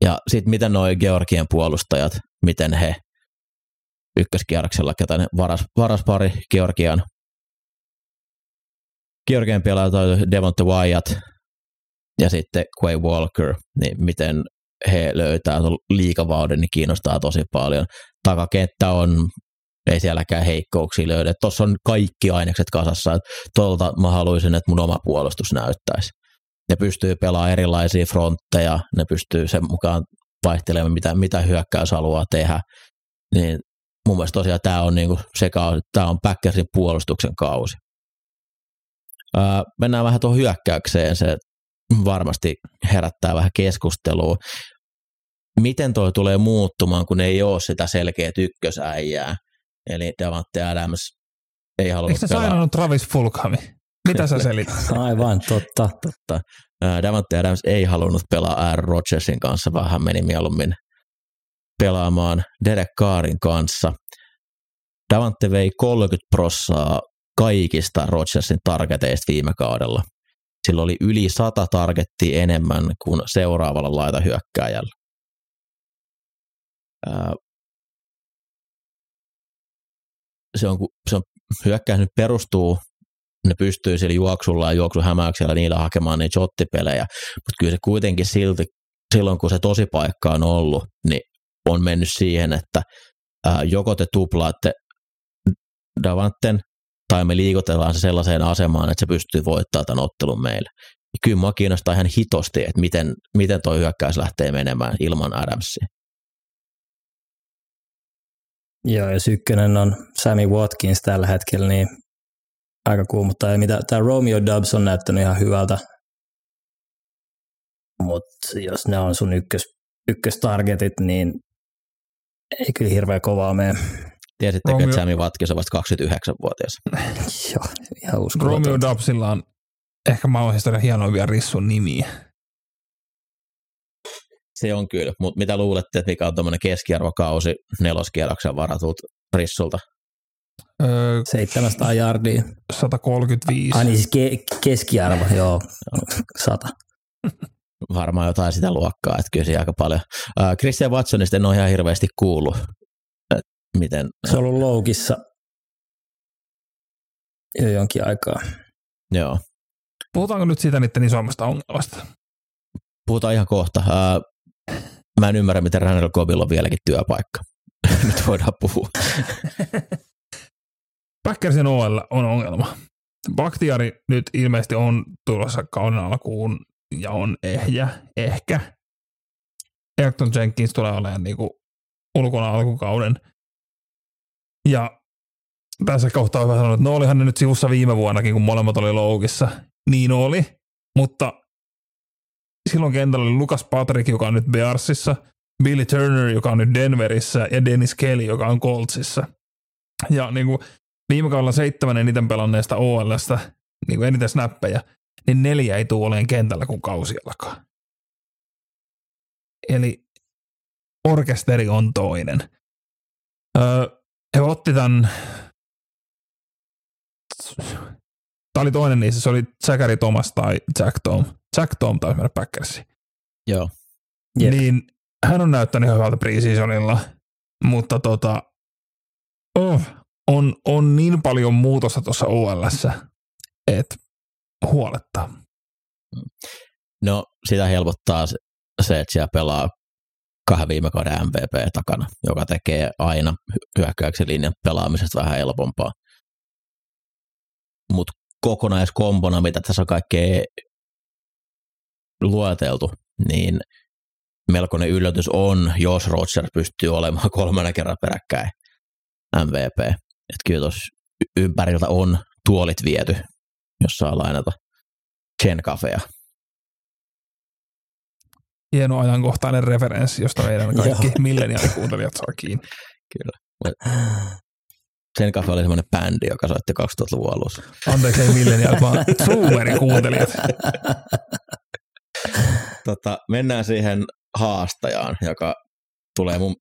Speaker 1: Ja sitten miten nuo Georgien puolustajat, miten he ykköskierroksella, ketä ne varas, varaspari Georgian Georgian pelaaja Devonta Wyatt ja sitten Quay Walker, niin miten he löytää liikavauden, niin kiinnostaa tosi paljon. Takakenttä on, ei sielläkään heikkouksia löydä. Tuossa on kaikki ainekset kasassa. että Tuolta mä haluaisin, että mun oma puolustus näyttäisi. Ne pystyy pelaamaan erilaisia frontteja, ne pystyy sen mukaan vaihtelemaan, mitä, mitä hyökkäys haluaa tehdä. Niin mun mielestä tosiaan tämä on, niinku se kausi, tämä on Packersin puolustuksen kausi. Öö, mennään vähän tuohon hyökkäykseen, se varmasti herättää vähän keskustelua. Miten toi tulee muuttumaan, kun ei ole sitä selkeät ykkösäijää? Eli Davante Adams ei halunnut
Speaker 3: Eikö ne
Speaker 1: pelaa.
Speaker 3: Travis Fulkhami? Mitä sä selit?
Speaker 2: Aivan, totta.
Speaker 1: Totta. Davante Adams ei halunnut pelaa Aaron Rodgersin kanssa, vaan hän meni mieluummin pelaamaan Derek Carrin kanssa. Davante vei 30 prossaa kaikista Rodgersin targeteista viime kaudella. Sillä oli yli 100 targettia enemmän kuin seuraavalla laitahyökkääjällä. Ää, se on, se on hyökkäys nyt perustuu ne pystyy sillä juoksulla ja juoksuhämäyksellä niillä hakemaan niitä shottipelejä, mutta kyllä se kuitenkin silti, silloin kun se tosipaikka on ollut, niin on mennyt siihen, että ää, joko te tuplaatte Davanten, tai me liikutellaan se sellaiseen asemaan, että se pystyy voittamaan tämän ottelun meille. Ja kyllä mua kiinnostaa ihan hitosti, että miten, miten toi hyökkäys lähtee menemään ilman Adamsia.
Speaker 2: Joo, ja ykkönen on Sammy Watkins tällä hetkellä, niin aika kuumuttaa. Ja mitä tämä Romeo Dubs on näyttänyt ihan hyvältä, mutta jos ne on sun ykkös, ykköstargetit, niin ei kyllä hirveän kovaa mene.
Speaker 1: Tiesittekö,
Speaker 3: Romeo-
Speaker 1: että Sammy Watkins on vasta 29-vuotias?
Speaker 2: Joo, ihan uskomaton.
Speaker 3: Romeo Dubsilla on ehkä maailmanhistorian hienoimpia rissun nimiä.
Speaker 1: Se on kyllä, mutta mitä luulette, että mikä on tuommoinen keskiarvokausi neloskierroksen varatut rissulta?
Speaker 3: Öö,
Speaker 2: 700 jardia.
Speaker 3: 135.
Speaker 2: Ai niin siis ke- keskiarvo, joo, 100.
Speaker 1: Varmaan jotain sitä luokkaa, että kyllä aika paljon. Ää, Christian Watsonista en ole ihan hirveästi kuullut, että miten,
Speaker 2: Se on ollut loukissa jo jonkin aikaa.
Speaker 1: joo.
Speaker 3: Puhutaanko nyt siitä niiden isommasta ongelmasta?
Speaker 1: Puhutaan ihan kohta. Ää, mä en ymmärrä, miten Randall Cobbilla on vieläkin työpaikka. Nyt voidaan puhua.
Speaker 3: Packersin OL on ongelma. Baktiari nyt ilmeisesti on tulossa kauden alkuun ja on ehjä, ehkä. Elton Jenkins tulee olemaan niinku ulkona alkukauden. Ja tässä kohtaa hyvä sanoa, että no olihan ne nyt sivussa viime vuonnakin, kun molemmat oli loukissa. Niin oli, mutta silloin kentällä oli Lukas Patrick, joka on nyt Bearsissa, Billy Turner, joka on nyt Denverissä, ja Dennis Kelly, joka on Coltsissa. Ja niin kuin viime kaudella seitsemän eniten pelanneesta OLstä, niin kuin eniten snappeja, niin neljä ei tule olemaan kentällä, kun kausi alkaa. Eli orkesteri on toinen. Öö, he otti tämän, tämä oli toinen niissä, se oli Zachary Thomas tai Jack Tom. Jack Tom taisi mennä Packersiin.
Speaker 1: joo.
Speaker 2: Jep.
Speaker 3: Niin hän on näyttänyt hyvältä preseasonilla, mutta tota, oh, on, on niin paljon muutosta tuossa OLssä, että huolettaa.
Speaker 1: No, sitä helpottaa se, että siellä pelaa kahden viime kauden MVP takana, joka tekee aina hy- hyökkäyksen linjan pelaamisesta vähän helpompaa. Mutta kokonaiskombona, mitä tässä on kaikkea lueteltu, niin melkoinen yllätys on, jos Rodgers pystyy olemaan kolmena kerran peräkkäin MVP. Että kyllä tuossa ympäriltä on tuolit viety, jos saa lainata Chen Cafea.
Speaker 3: Hieno ajankohtainen referenssi, josta meidän kaikki milleniaalikuuntelijat saa kiinni.
Speaker 1: Kyllä. Sen Cafe oli semmoinen bändi, joka soitti 2000-luvun alussa.
Speaker 3: Anteeksi, ei milleniaal, vaan Zoomeri-kuuntelijat.
Speaker 1: Tota, mennään siihen haastajaan, joka tulee mun,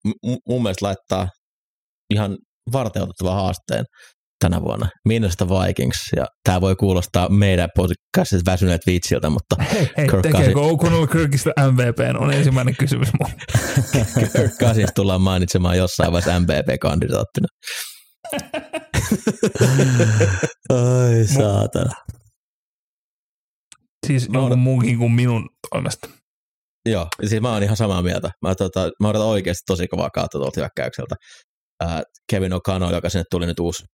Speaker 1: mun mielestä laittaa ihan varteutettava haasteen tänä vuonna. Minusta Vikings, ja tämä voi kuulostaa meidän podcastissa väsyneet viitsiltä, mutta
Speaker 3: hei, hei Kirk tekeekö O'Connell Kirkistä MVP on ensimmäinen kysymys mun.
Speaker 1: Kirk Cousins tullaan mainitsemaan jossain vaiheessa MVP-kandidaattina.
Speaker 2: Ai saatana.
Speaker 3: Siis jonkun muunkin kuin minun toimesta.
Speaker 1: Joo, siis mä oon ihan samaa mieltä. Mä, tota, mä odotan oikeasti tosi kovaa kautta tuolta hyökkäykseltä. Äh, Kevin O'Connell, joka sinne tuli nyt uusi,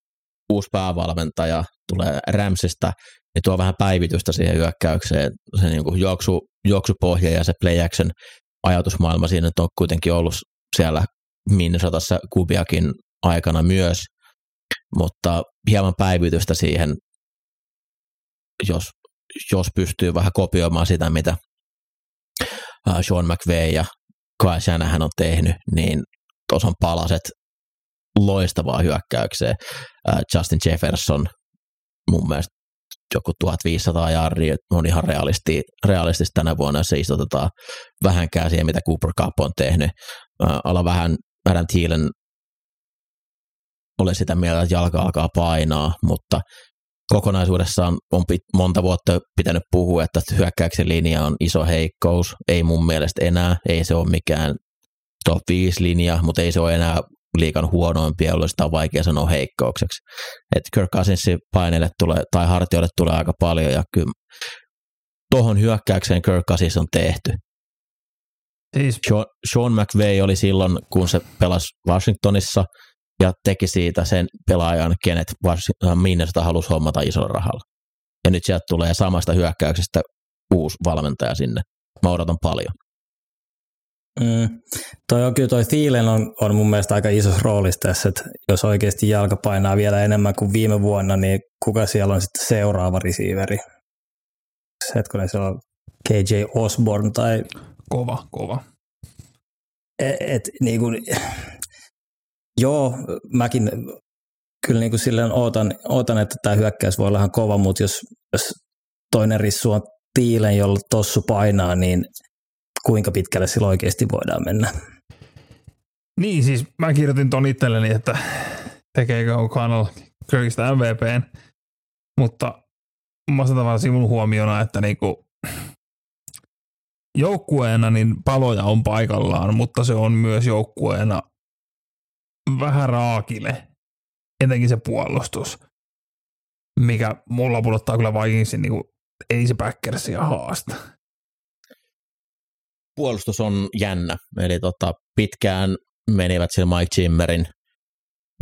Speaker 1: uusi päävalmentaja, tulee Ramsista, niin tuo vähän päivitystä siihen hyökkäykseen. Se niin kuin juoksu, juoksupohja ja se play action ajatusmaailma siinä on kuitenkin ollut siellä Minnesotassa Kubiakin aikana myös, mutta hieman päivitystä siihen, jos, jos pystyy vähän kopioimaan sitä, mitä Sean McVay ja Kai Shanahan on tehnyt, niin tuossa on palaset loistavaa hyökkäykseen. Justin Jefferson mun mielestä joku 1500 jardia on ihan realisti, realistista tänä vuonna, jos se istutetaan vähänkään siihen, mitä Cooper Cup on tehnyt. Ala vähän Adam Thielen ole sitä mieltä, että jalka alkaa painaa, mutta kokonaisuudessaan on pit, monta vuotta pitänyt puhua, että hyökkäyksen linja on iso heikkous. Ei mun mielestä enää, ei se ole mikään top 5 linja, mutta ei se ole enää liikan huonoimpia, jolloin sitä on vaikea sanoa heikkoukseksi. Että Kirk Cousinsin paineille tulee, tai hartioille tulee aika paljon, ja kyllä tuohon hyökkäykseen Kirk Cousins on tehty. Siis... Sean, Sean McVay oli silloin, kun se pelasi Washingtonissa, ja teki siitä sen pelaajan, kenet Minnesota halusi hommata isolla rahalla. Ja nyt sieltä tulee samasta hyökkäyksestä uusi valmentaja sinne. Mä odotan paljon.
Speaker 2: Mm. Toi on kyllä toi Thielen on, on mun mielestä aika isossa roolissa tässä, että jos oikeasti jalka painaa vielä enemmän kuin viime vuonna, niin kuka siellä on sitten seuraava receiveri? Hetkinen, se on KJ Osborne tai...
Speaker 3: Kova, kova.
Speaker 2: Et, et, niin kuin, joo, mäkin kyllä niin kuin silleen ootan, ootan, että tämä hyökkäys voi olla ihan kova, mutta jos, jos toinen rissu on tiilen, jolla tossu painaa, niin kuinka pitkälle sillä oikeasti voidaan mennä.
Speaker 3: Niin, siis mä kirjoitin ton itselleni, että tekeekö O'Connell Kirkistä MVPn, mutta mä otan vaan sinun huomiona, että niinku joukkueena niin paloja on paikallaan, mutta se on myös joukkueena vähän raakile, etenkin se puolustus, mikä mulla pudottaa kyllä Vikingsin, niin kuin, ei se Packersia haasta
Speaker 1: puolustus on jännä. Eli tota, pitkään menivät sillä Mike Zimmerin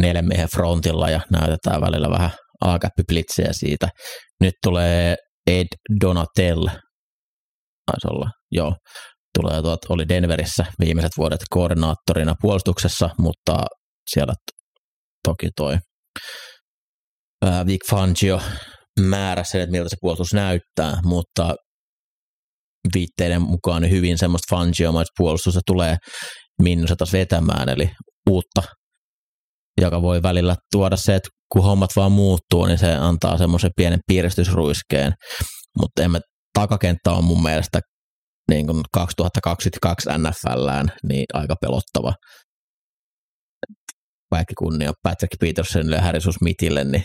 Speaker 1: neljän miehen frontilla ja näytetään välillä vähän a blitzejä siitä. Nyt tulee Ed Donatel, taisi olla, joo, tulee tuot, oli Denverissä viimeiset vuodet koordinaattorina puolustuksessa, mutta siellä toki toi Vic Fangio määrä sen, että miltä se puolustus näyttää, mutta viitteiden mukaan niin hyvin semmoista fangiomaista puolustusta tulee Minnossa taas vetämään, eli uutta, joka voi välillä tuoda se, että kun hommat vaan muuttuu, niin se antaa semmoisen pienen piiristysruiskeen, mutta emme, takakenttä on mun mielestä niin kuin 2022 NFLään niin aika pelottava. Kaikki kunnia Patrick Petersonille ja Harrison Smithille, niin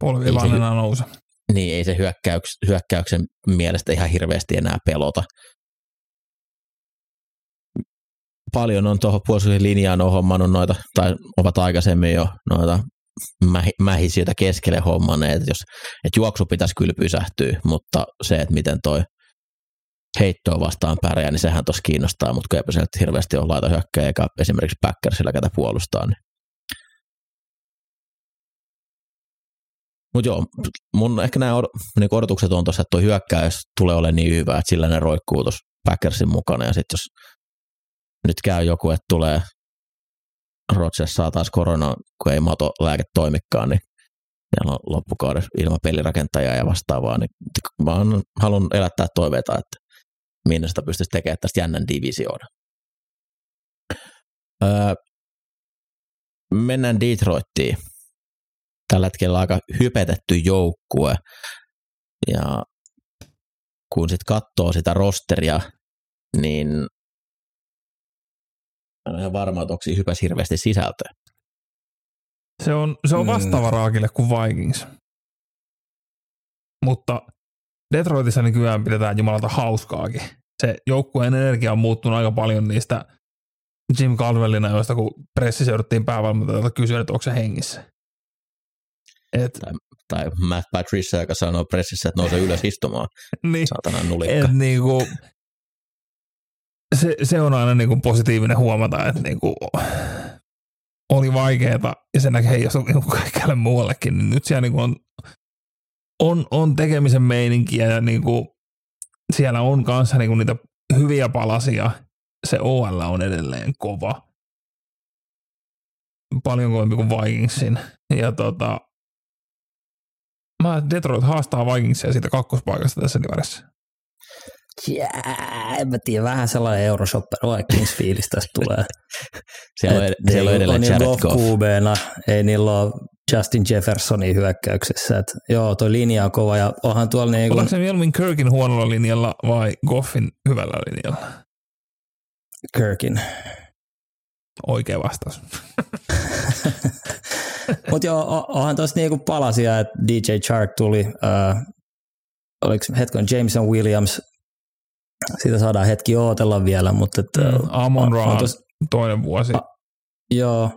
Speaker 3: Polvi vaan nouse
Speaker 1: niin ei se hyökkäyks, hyökkäyksen mielestä ihan hirveästi enää pelota. Paljon on tuohon puolustuslinjaan on hommannut noita, tai ovat aikaisemmin jo noita mähisiä keskelle hommaneet, jos, että juoksu pitäisi kyllä pysähtyä, mutta se, että miten toi heittoa vastaan pärjää, niin sehän tuossa kiinnostaa, mutta kun eipä hirveästi ole laita hyökkäjä, eikä esimerkiksi Packersilla ketä puolustaa, niin Mutta joo, mun ehkä nämä od- niin odotukset on tuossa, että tuo hyökkäys tulee olemaan niin hyvä, että sillä ne roikkuu tuossa Packersin mukana. Ja sitten jos nyt käy joku, että tulee Rodgers saa taas korona, kun ei mato lääke toimikaan, niin siellä on loppukaudessa ilman pelirakentajaa ja vastaavaa, niin mä haluan elättää toiveita, että minne sitä pystyisi tekemään tästä jännän divisioona. Öö, mennään Detroittiin. Tällä hetkellä aika hypetetty joukkue, ja kun sitten katsoo sitä rosteria, niin en ole varma, että onko hypäs hirveästi sisältöä.
Speaker 3: Se on, se on vastaava mm. raakille kuin Vikings. Mutta Detroitissa nykyään pidetään jumalata hauskaakin. Se joukkueen energia on muuttunut aika paljon niistä Jim Caldwellina, joista kun pressissä jouduttiin päävalmentajalta kysyä, että onko se hengissä.
Speaker 1: Et, tai, tai Matt Patricia, joka sanoo pressissä, että nousee ylös istumaan.
Speaker 3: niin,
Speaker 1: Saatana nulikka.
Speaker 3: et niinku, se, se on aina niinku positiivinen huomata, että niinku, oli vaikeaa ja sen näkee heijastuu niinku kaikille muuallekin. Niin nyt siellä niinku on, on, on tekemisen meininkiä ja niinku, siellä on kanssa niinku niitä hyviä palasia. Se OL on edelleen kova. Paljon kovempi kuin Vikingsin. Ja tota, mä Detroit haastaa Vikingsia siitä kakkospaikasta tässä divarissa.
Speaker 2: Jää, en mä tiedä, vähän sellainen Euroshopper Vikings-fiilis tästä tulee.
Speaker 1: siellä, on, ed- siellä on edelleen
Speaker 2: on
Speaker 1: Jared
Speaker 2: Goff. QB:na, ei niillä ole Justin Jeffersonin hyökkäyksessä. Et, joo, toi linja on kova ja onhan tuolla niinku,
Speaker 3: Ollaanko se mieluummin Kirkin huonolla linjalla vai Goffin hyvällä linjalla?
Speaker 2: Kirkin.
Speaker 3: Oikea vastaus.
Speaker 2: Mutta joo, onhan tuossa niinku palasia, että DJ Chark tuli, äh, oliko hetken Jameson Williams, siitä saadaan hetki ootella vielä, mutta et,
Speaker 3: Mm, Amon
Speaker 2: on- on
Speaker 3: Ra
Speaker 2: tos-
Speaker 3: toinen vuosi.
Speaker 2: joo,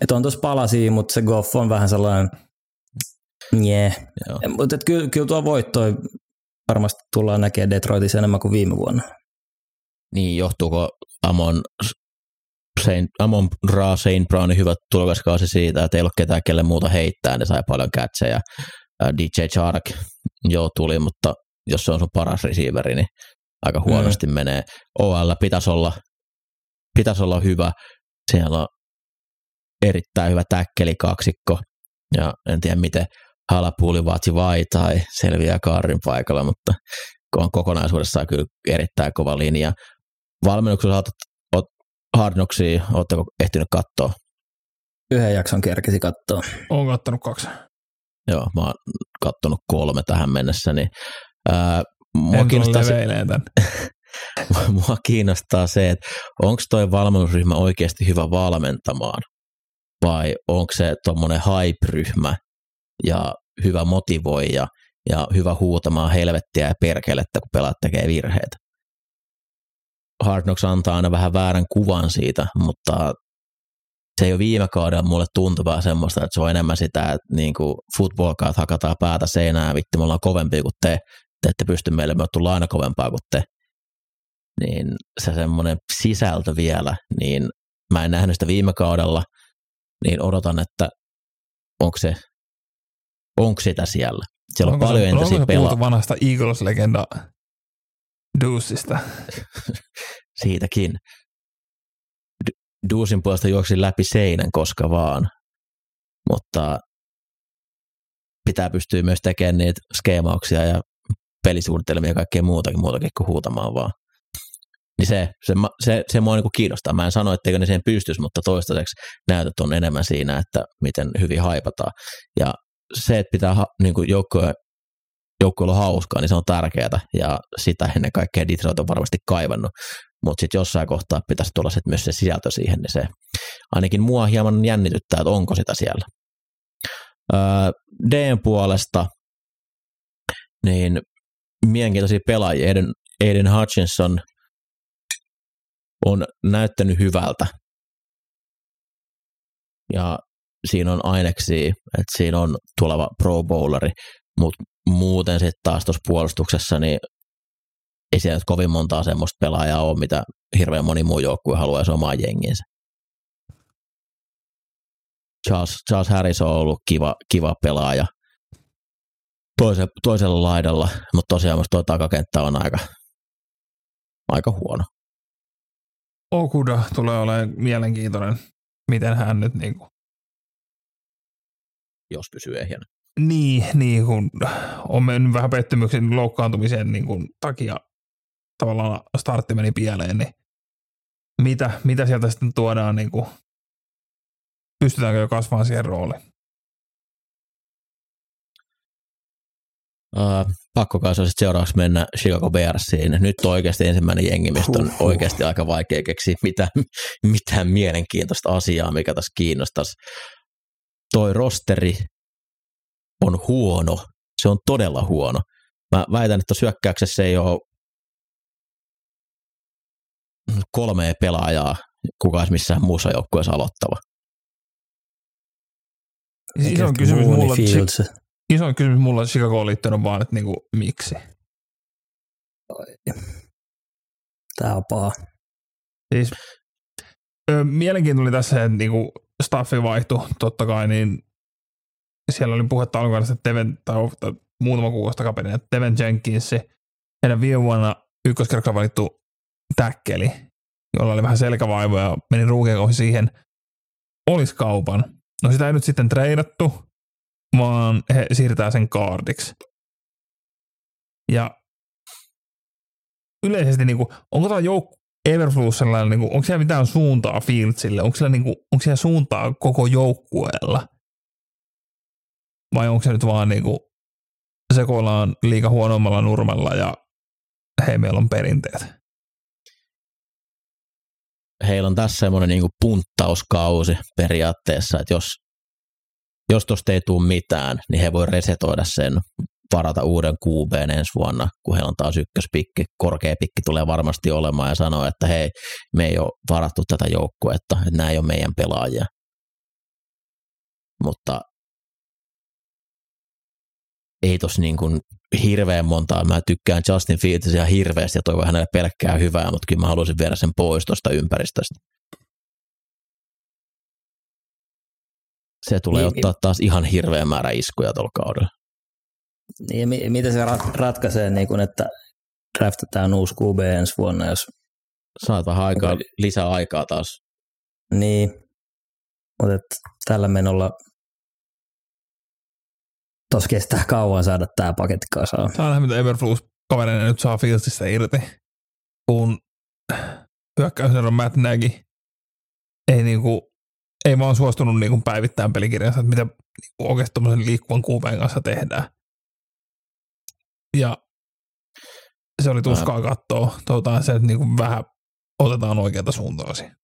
Speaker 2: että on tuossa palasia, mutta se Goff on vähän sellainen.
Speaker 1: Joo.
Speaker 2: Mutta kyllä, kyllä tuo voittoi varmasti tullaan näkemään Detroitissa enemmän kuin viime vuonna.
Speaker 1: Niin johtuuko Amon, Saint, Amon Ra Saint Brownin hyvä tulokaskausi siitä, että ei ole ketään kelle muuta heittää, ne sai paljon catcheja. Ää, DJ Chark joo tuli, mutta jos se on sun paras receiveri, niin aika huonosti mm. menee. OL pitäisi olla, pitäisi olla hyvä. Siellä on erittäin hyvä täkkeli kaksikko, ja en tiedä miten Halapuuli vaati vai tai selviää Kaarin paikalla, mutta on kokonaisuudessaan kyllä erittäin kova linja. Valmennuksen osalta oot Hard Knocksia, ootteko ehtinyt katsoa?
Speaker 2: Yhden jakson kerkesi katsoa.
Speaker 3: Olen kattonut kaksi.
Speaker 1: Joo, mä oon kattonut kolme tähän mennessä, niin ää, mua,
Speaker 3: En
Speaker 1: kiinnostaa se, mua kiinnostaa se, että onko toi valmennusryhmä oikeasti hyvä valmentamaan vai onko se tuommoinen hype-ryhmä ja hyvä motivoija ja hyvä huutamaan helvettiä ja perkelettä, kun pelaat tekee virheitä. Hard Knocks antaa aina vähän väärän kuvan siitä, mutta se ei ole viime kaudella mulle tuntuvaa semmoista, että se on enemmän sitä, että niin kuin football että hakataan päätä seinää, vitti, me ollaan kovempia kuin te, te ette pysty meille, me on tullut aina kovempaa kuin te. Niin se semmoinen sisältö vielä, niin mä en nähnyt sitä viime kaudella, niin odotan, että onko se, onko sitä siellä. Siellä on
Speaker 3: Onko
Speaker 1: paljon
Speaker 3: se,
Speaker 1: entisiä
Speaker 3: onko se
Speaker 1: pelaajia.
Speaker 3: vanhasta Eagles-legenda Deuceista?
Speaker 1: siitäkin. Duusin puolesta juoksin läpi seinän koska vaan, mutta pitää pystyä myös tekemään niitä skeemauksia ja pelisuunnitelmia ja kaikkea muutakin, muutakin kuin huutamaan vaan. Niin se, se, se, se mua niin kiinnostaa. Mä en sano, etteikö ne siihen pystyisi, mutta toistaiseksi näytöt on enemmän siinä, että miten hyvin haipataan. Ja se, että pitää niin kuin joukkoja joukkueella on hauskaa, niin se on tärkeää, ja sitä ennen kaikkea Detroit on varmasti kaivannut, mutta sitten jossain kohtaa pitäisi tulla sit myös se sisältö siihen, niin se ainakin mua hieman jännityttää, että onko sitä siellä. Öö, Dn puolesta, niin mielenkiintoisia pelaajia, Aiden, Aiden Hutchinson on näyttänyt hyvältä, ja siinä on aineksi, että siinä on tuleva pro bowleri, mutta muuten sitten taas tuossa puolustuksessa, niin ei siellä nyt kovin montaa semmoista pelaajaa ole, mitä hirveän moni muu joukkue haluaisi omaa jenginsä. Charles, Charles Harris on ollut kiva, kiva pelaaja, toise, toisella laidalla, mutta tosiaan musta tuo takakenttä on aika, aika huono.
Speaker 3: Okuda tulee olemaan mielenkiintoinen, miten hän nyt niin kuin,
Speaker 1: jos pysyy ehjänä.
Speaker 3: Niin, niin kun on mennyt vähän pettymyksen loukkaantumisen niin kuin, takia tavallaan startti meni pieleen, niin mitä, mitä sieltä sitten tuodaan, niin kuin, pystytäänkö jo kasvamaan siihen rooliin?
Speaker 1: Uh, pakko se olisi seuraavaksi mennä Chicago Bearsiin. Nyt on oikeasti ensimmäinen jengi, mistä on
Speaker 2: Huhhuh.
Speaker 1: oikeasti aika vaikea keksiä mitään, mitään mielenkiintoista asiaa, mikä tässä kiinnostaisi. Toi rosteri on huono. Se on todella huono. Mä väitän, että syökkäyksessä ei ole kolmea pelaajaa, kuka olisi missään muussa joukkueessa aloittava.
Speaker 3: Iso
Speaker 2: Ehkä
Speaker 3: kysymys, mulla, iso kysymys mulla Chicagoon liittyen on vaan, että niin kuin, miksi?
Speaker 2: Tää on paha.
Speaker 3: Siis ö, mielenkiintoinen tässä, että niinku staffi vaihtui totta kai, niin siellä oli puhetta alkuun, että Teven, tai, muutama kuukausi takaperin, että Teven Jenkins, heidän viime vuonna ykköskerralla valittu täkkeli, jolla oli vähän selkävaivoja ja meni ruukien ohi siihen, olisi kaupan. No sitä ei nyt sitten treidattu, vaan he siirtää sen kaardiksi. Ja yleisesti, niin kuin, onko tämä joukku Everflux sellainen, niin kuin, onko siellä mitään suuntaa Fieldsille? Onko siellä, niin kuin, onko siellä suuntaa koko joukkueella? Vai onko se nyt vaan niin kuin, sekoillaan liika huonommalla nurmella ja hei, meillä on perinteet.
Speaker 1: Heillä on tässä semmoinen niin punttauskausi periaatteessa, että jos, jos tuosta ei tule mitään, niin he voi resetoida sen, varata uuden QB ensi vuonna, kun heillä on taas ykköspikki, korkea pikki tulee varmasti olemaan ja sanoo, että hei, me ei ole varattu tätä joukkuetta, että nämä ei ole meidän pelaajia. Mutta ei tos niin kuin hirveän montaa. Mä tykkään Justin Fields ihan hirveästi ja toivon hänelle pelkkää hyvää, mutta kyllä mä haluaisin viedä sen pois tuosta ympäristöstä. Se tulee
Speaker 2: Niin,
Speaker 1: ottaa taas ihan hirveä määrä iskuja tuolla kaudella.
Speaker 2: Niin, mi- miten se rat- ratkaisee, niin kun, että draftataan uusi QB ensi vuonna, jos
Speaker 1: Saat vähän aikaa,
Speaker 2: Okei.
Speaker 1: lisää aikaa taas.
Speaker 2: niin, mutta tällä menolla tos kestää kauan saada tämä paketti kasaan.
Speaker 3: Saa nähdä, mitä Everflux kavereina nyt saa Fieldsistä irti, kun hyökkäysero Matt Nagy ei, niinku, ei vaan suostunut niinku päivittämään pelikirjansa, että mitä niinku oikeasti tuommoisen liikkuvan kuupeen kanssa tehdään. Ja se oli tuskaa katsoa. Toivotaan se, että niinku vähän otetaan oikeata suuntaa siihen.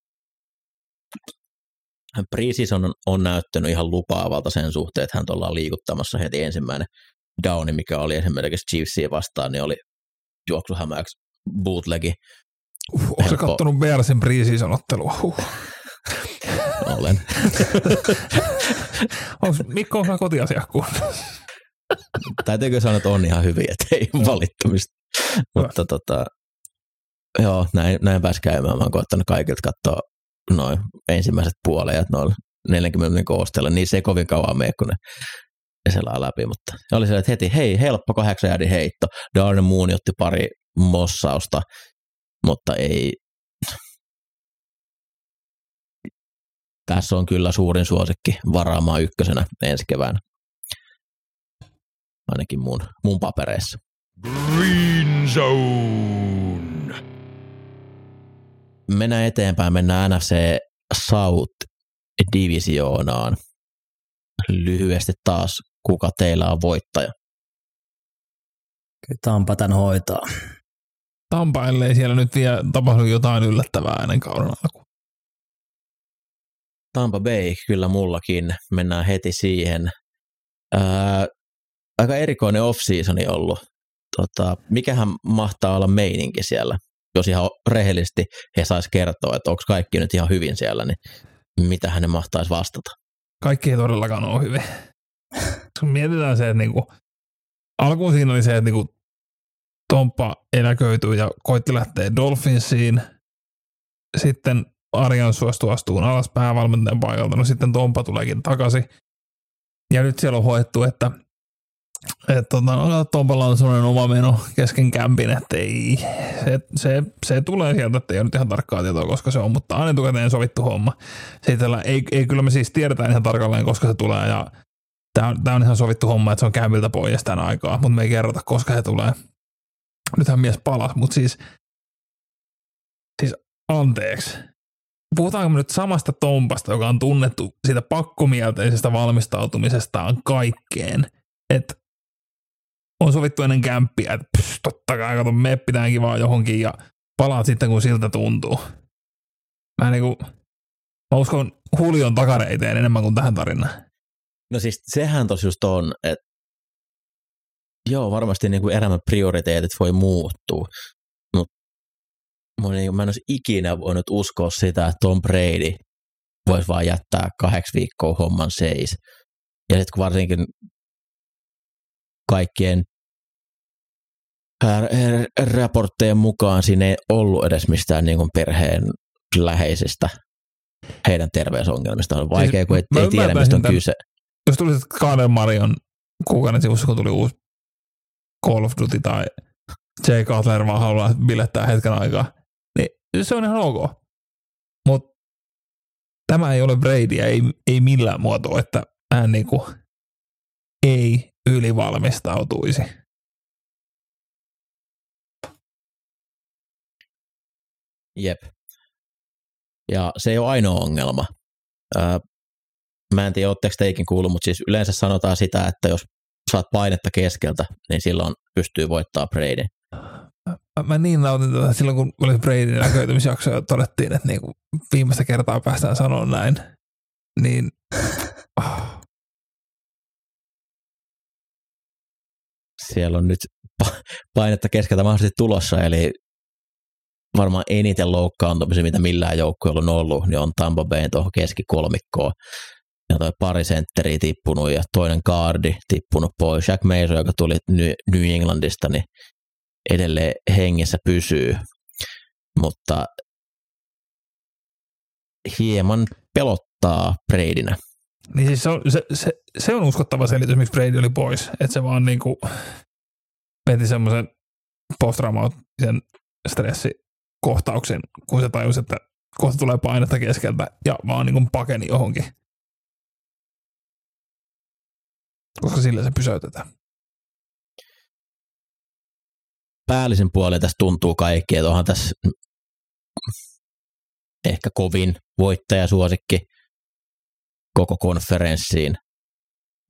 Speaker 1: Preseason on, on näyttänyt ihan lupaavalta sen suhteen, että hän ollaan liikuttamassa heti ensimmäinen downi, mikä oli esimerkiksi Chiefsia vastaan, niin oli juoksuhämäyksi bootlegi.
Speaker 3: Uh, Oletko
Speaker 1: Helppo.
Speaker 3: kattonut Bearsin preseason ottelua? Uh.
Speaker 1: Olen.
Speaker 3: Onks, Mikko, onko kotiasiakkuun?
Speaker 1: Täytyykö sanoa, että on ihan hyviä, että ei ole valittamista. Mutta tota, joo, näin, näin pääsi käymään. Mä oon koettanut kaikilta katsoa noin ensimmäiset puolejat noilla 40 minuutin koosteella. Niin se ei kovin kauan mene, kun ne, selaa läpi. Mutta ja oli se, että heti, hei, helppo kahdeksan jäädin heitto. Darren Moon otti pari mossausta, mutta ei, tässä on kyllä suurin suosikki varaamaan ykkösenä ensi keväänä. Ainakin mun, mun papereissa.
Speaker 4: Green Zone.
Speaker 1: Mennään eteenpäin, mennään NFC South-divisioonaan. Lyhyesti taas, kuka teillä on voittaja?
Speaker 2: Kyllä Tampa tämän hoitaa.
Speaker 3: Tampa, ellei siellä nyt vielä tapahdu jotain yllättävää ennen kauden alkuun.
Speaker 1: Tampa Bay, kyllä mullakin. Mennään heti siihen. Ää, aika erikoinen off-seasoni ollut. Tota, mikähän mahtaa olla meininki siellä? Jos ihan rehellisesti he sais kertoa, että onko kaikki nyt ihan hyvin siellä, niin mitä hänen mahtaisi vastata?
Speaker 3: Kaikki ei todellakaan ole hyvin. Kun mietitään se, että niinku, alkuun siinä oli se, että niinku, Tomppa eläköityi ja koitti lähteä Dolphinsiin. Sitten Arjan suostui astuun alas päävalmentajan paikalta. No sitten Tompa tuleekin takaisin. Ja nyt siellä on hoettu, että että tota, no, Tompalla on sellainen oma meno kesken kämpin, että ei, se, se, se, tulee sieltä, että ei ole nyt ihan tarkkaa tietoa, koska se on, mutta on etukäteen sovittu homma. Siitä, ei, ei, kyllä me siis tiedetään ihan tarkalleen, koska se tulee ja tämä on, on ihan sovittu homma, että se on kämpiltä pois tämän aikaa, mutta me ei kerrota, koska se tulee. Nythän mies palas, mutta siis, siis anteeksi. Puhutaanko me nyt samasta Tompasta, joka on tunnettu siitä pakkomielteisestä valmistautumisestaan kaikkeen, että on sovittu ennen kämppiä, että pss, totta kai, kato, me pitääkin vaan johonkin ja palaat sitten, kun siltä tuntuu. Mä, niinku, mä uskon Hulion takareiteen enemmän kuin tähän tarinaan.
Speaker 1: No siis sehän tos just on, että joo, varmasti niin kuin elämän prioriteetit voi muuttua, mutta niin, mä en olisi ikinä voinut uskoa sitä, että Tom Brady voisi vaan jättää kahdeksi viikkoa homman seis. Ja sitten kun varsinkin kaikkien raporttejen mukaan siinä ei ollut edes mistään niin kuin perheen läheisistä heidän terveysongelmista. On vaikea, siis, kun ei, ei tiedä, mistä on tämän, kyse.
Speaker 3: Jos tuli Kaadel Marion kuukauden sivussa, kun tuli uusi Call of Duty tai Jay Cutler vaan haluaa bilettää hetken aikaa, niin se on ihan ok. Mutta tämä ei ole Brady ei, ei millään muotoa, että hän niinku ei ylivalmistautuisi.
Speaker 1: Jep. Ja se ei ole ainoa ongelma. Öö, mä en tiedä, oletteko teikin kuullut, mutta siis yleensä sanotaan sitä, että jos saat painetta keskeltä, niin silloin pystyy voittaa Brady.
Speaker 3: Mä, niin nautin tätä silloin, kun oli Bradyn näköitymisjakso ja todettiin, että niinku viimeistä kertaa päästään sanoa näin. Niin
Speaker 1: siellä on nyt painetta keskeltä mahdollisesti tulossa, eli varmaan eniten loukkaantumisia, mitä millään joukkueella on ollut, niin on Tampa Bayn tuohon keskikolmikkoon. Ja toi pari sentteriä tippunut ja toinen kaardi tippunut pois. Jack Mason, joka tuli New Englandista, niin edelleen hengissä pysyy. Mutta hieman pelottaa Bradynä.
Speaker 3: Niin siis se on, se, se, se on uskottava selitys, miksi Brady oli pois. Että se vaan niinku veti semmoisen posttraumaattisen stressikohtauksen, kun se tajusi, että kohta tulee painetta keskeltä ja vaan niin pakeni johonkin. Koska sillä se pysäytetään.
Speaker 1: Päällisen puolella tässä tuntuu kaikki, että onhan tässä ehkä kovin voittajasuosikki koko konferenssiin.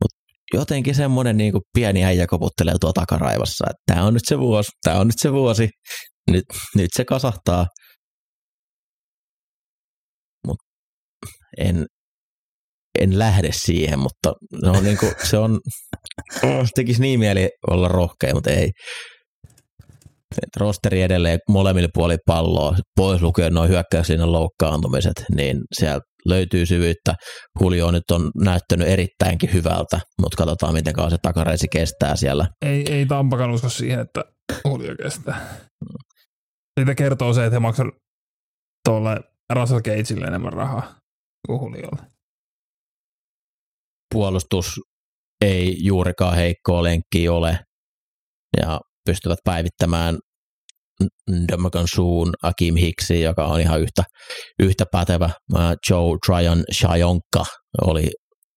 Speaker 1: Mutta jotenkin semmoinen niin pieni äijä koputtelee tuo takaraivassa, että tämä on nyt se vuosi, tämä on nyt se vuosi, nyt, nyt se kasahtaa. Mut en, en lähde siihen, mutta se on, niin kuin, se on tekisi niin mieli olla rohkea, mutta ei. Rosteri edelleen molemmille puolille palloa, pois lukien noin hyökkäyslinjan loukkaantumiset, niin sieltä löytyy syvyyttä. Julio nyt on näyttänyt erittäinkin hyvältä, mutta katsotaan miten kauan se takareisi kestää siellä.
Speaker 3: Ei, ei Tampakan usko siihen, että Julio kestää. Siitä kertoo se, että he maksavat tuolle Russell Cageille enemmän rahaa kuin Juliolle.
Speaker 1: Puolustus ei juurikaan heikkoa lenkkiä ole ja pystyvät päivittämään Demakan suun Akim Hicksi, joka on ihan yhtä, yhtä pätevä. Joe Tryon Shajonka oli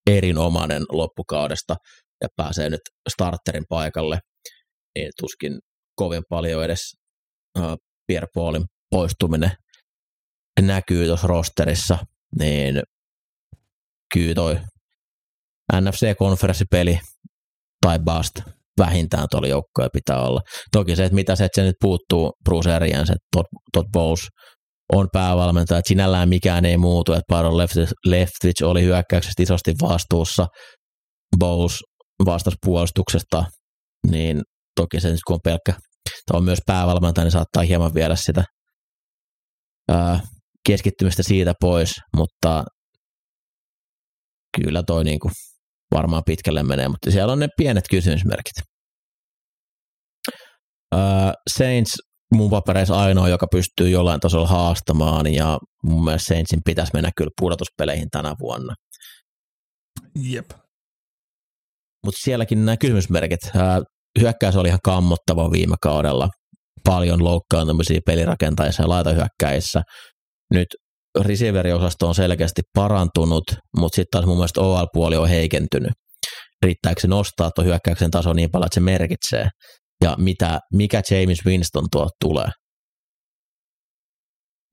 Speaker 1: erinomainen loppukaudesta ja pääsee nyt starterin paikalle. Niin tuskin kovin paljon edes Pierre Paulin poistuminen näkyy tuossa rosterissa, niin kyllä toi NFC-konferenssipeli tai bust vähintään tuolla joukkoja pitää olla. Toki se, että mitä se, että se nyt puuttuu Bruce Arians, että Todd, Todd Bowles on päävalmentaja, että sinällään mikään ei muutu, että Baron Leftwich oli hyökkäyksestä isosti vastuussa, Bowles vastasi puolustuksesta, niin toki se nyt kun on pelkkä, tai on myös päävalmentaja, niin saattaa hieman viedä sitä ää, keskittymistä siitä pois, mutta kyllä toi niinku varmaan pitkälle menee, mutta siellä on ne pienet kysymysmerkit. Saints mun papereissa ainoa, joka pystyy jollain tasolla haastamaan, ja mun mielestä Saintsin pitäisi mennä kyllä pudotuspeleihin tänä vuonna.
Speaker 3: Jep.
Speaker 1: mutta sielläkin nämä kysymysmerkit. Hyökkäys oli ihan kammottava viime kaudella. Paljon loukkaantumisia pelirakentajissa ja laitahyökkäissä. Nyt receiveriosasto on selkeästi parantunut, mutta sitten taas mun mielestä OL-puoli on heikentynyt. Riittääkö se nostaa tuon hyökkäyksen taso niin paljon, että se merkitsee? Ja mitä, mikä James Winston tuo tulee?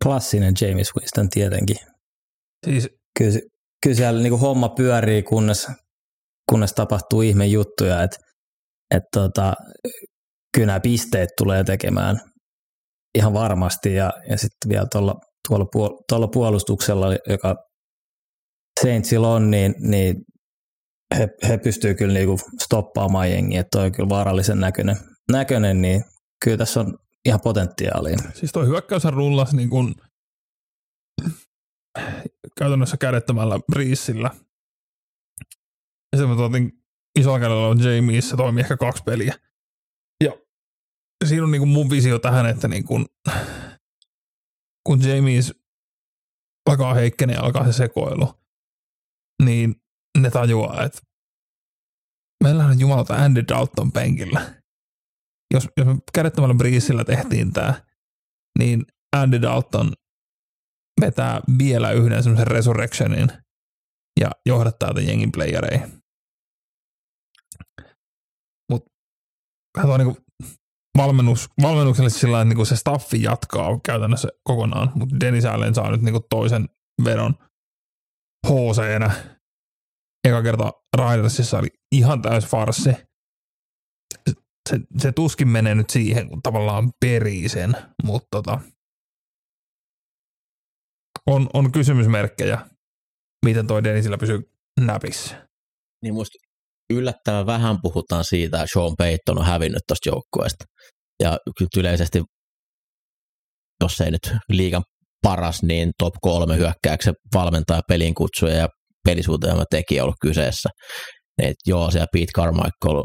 Speaker 2: Klassinen James Winston tietenkin.
Speaker 3: Siis
Speaker 2: Kyllä, kyllä siellä niin homma pyörii, kunnes, kunnes tapahtuu ihme juttuja, että et tota, kyllä nämä pisteet tulee tekemään ihan varmasti ja, ja sitten vielä tuolla, tuolla, puol- tuolla puolustuksella, joka Saintsilla on, niin, niin he, he pystyy kyllä niinku stoppaamaan jengiä, toi on kyllä vaarallisen näköinen, näköinen, niin kyllä tässä on ihan potentiaalia.
Speaker 3: Siis tuo hyökkäyshän rullasi niin kuin käytännössä kädettömällä briissillä. Ja sitten mä tuotin isolla kädellä on Jamie, se toimi ehkä kaksi peliä. Ja siinä on niin kuin mun visio tähän, että niin kuin, kun Jamies alkaa heikkenee ja alkaa se sekoilu, niin ne tajuaa, että meillä on jumalata Andy Dalton penkillä jos, jos me kädettömällä briisillä tehtiin tämä, niin Andy Dalton vetää vielä yhden semmoisen resurrectionin ja johdattaa tämän jengin playereihin. Mutta katsotaan niinku valmennus, valmennukselle sillä lailla, että niinku se staffi jatkaa käytännössä kokonaan, mutta Dennis Allen saa nyt niinku toisen vedon HC-nä. Eka kerta Raidersissa oli ihan täys farsi se, se tuskin menee nyt siihen, kun tavallaan perii sen, mutta tota, on, on kysymysmerkkejä, miten toi Denisillä pysyy näpissä.
Speaker 1: Niin musta yllättävän vähän puhutaan siitä, että Sean Payton on hävinnyt tuosta joukkueesta. Ja kyllä yleisesti, jos ei nyt liigan paras, niin top kolme hyökkääksen valmentaja, pelin kutsuja ja pelisuunnitelma tekijä ollut kyseessä. Et joo, siellä Pete Carmichael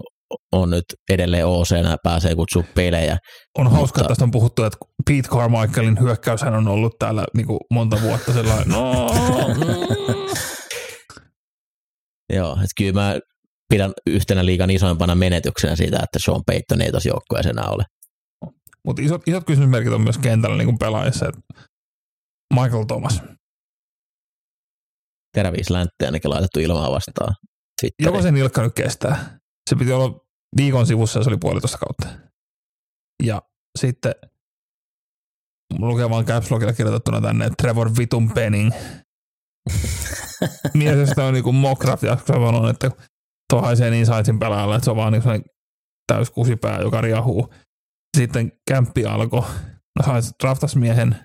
Speaker 1: on nyt edelleen OC ja pääsee kutsua pelejä.
Speaker 3: On hauska, että tästä on puhuttu, että Pete Carmichaelin hyökkäyshän on ollut täällä niin kuin monta vuotta sellainen, no,
Speaker 1: Joo, että kyllä mä pidän yhtenä liigan isoimpana menetyksenä siitä, että Sean Payton ei tuossa joukkueessa enää ole.
Speaker 3: mutta isot, isot kysymysmerkit on myös kentällä niin pelaajissa, Michael Thomas.
Speaker 1: Teräviis läntteen ainakin laitettu ilmaa vastaan. Twitteriin.
Speaker 3: Joko se nilkka nyt kestää? Se piti olla viikon sivussa ja se oli puolitoista kautta. Ja sitten lukee vaan Caps Lockilla kirjoitettuna tänne, Trevor Vitun Penning. Mielestäni on niinku Mokraft, ja kun sanon, että tuo haisee niin saitsin pelaajalle, että se on vaan niin täys kusipää, joka riahuu. Sitten kämppi alkoi, no sait draftas miehen,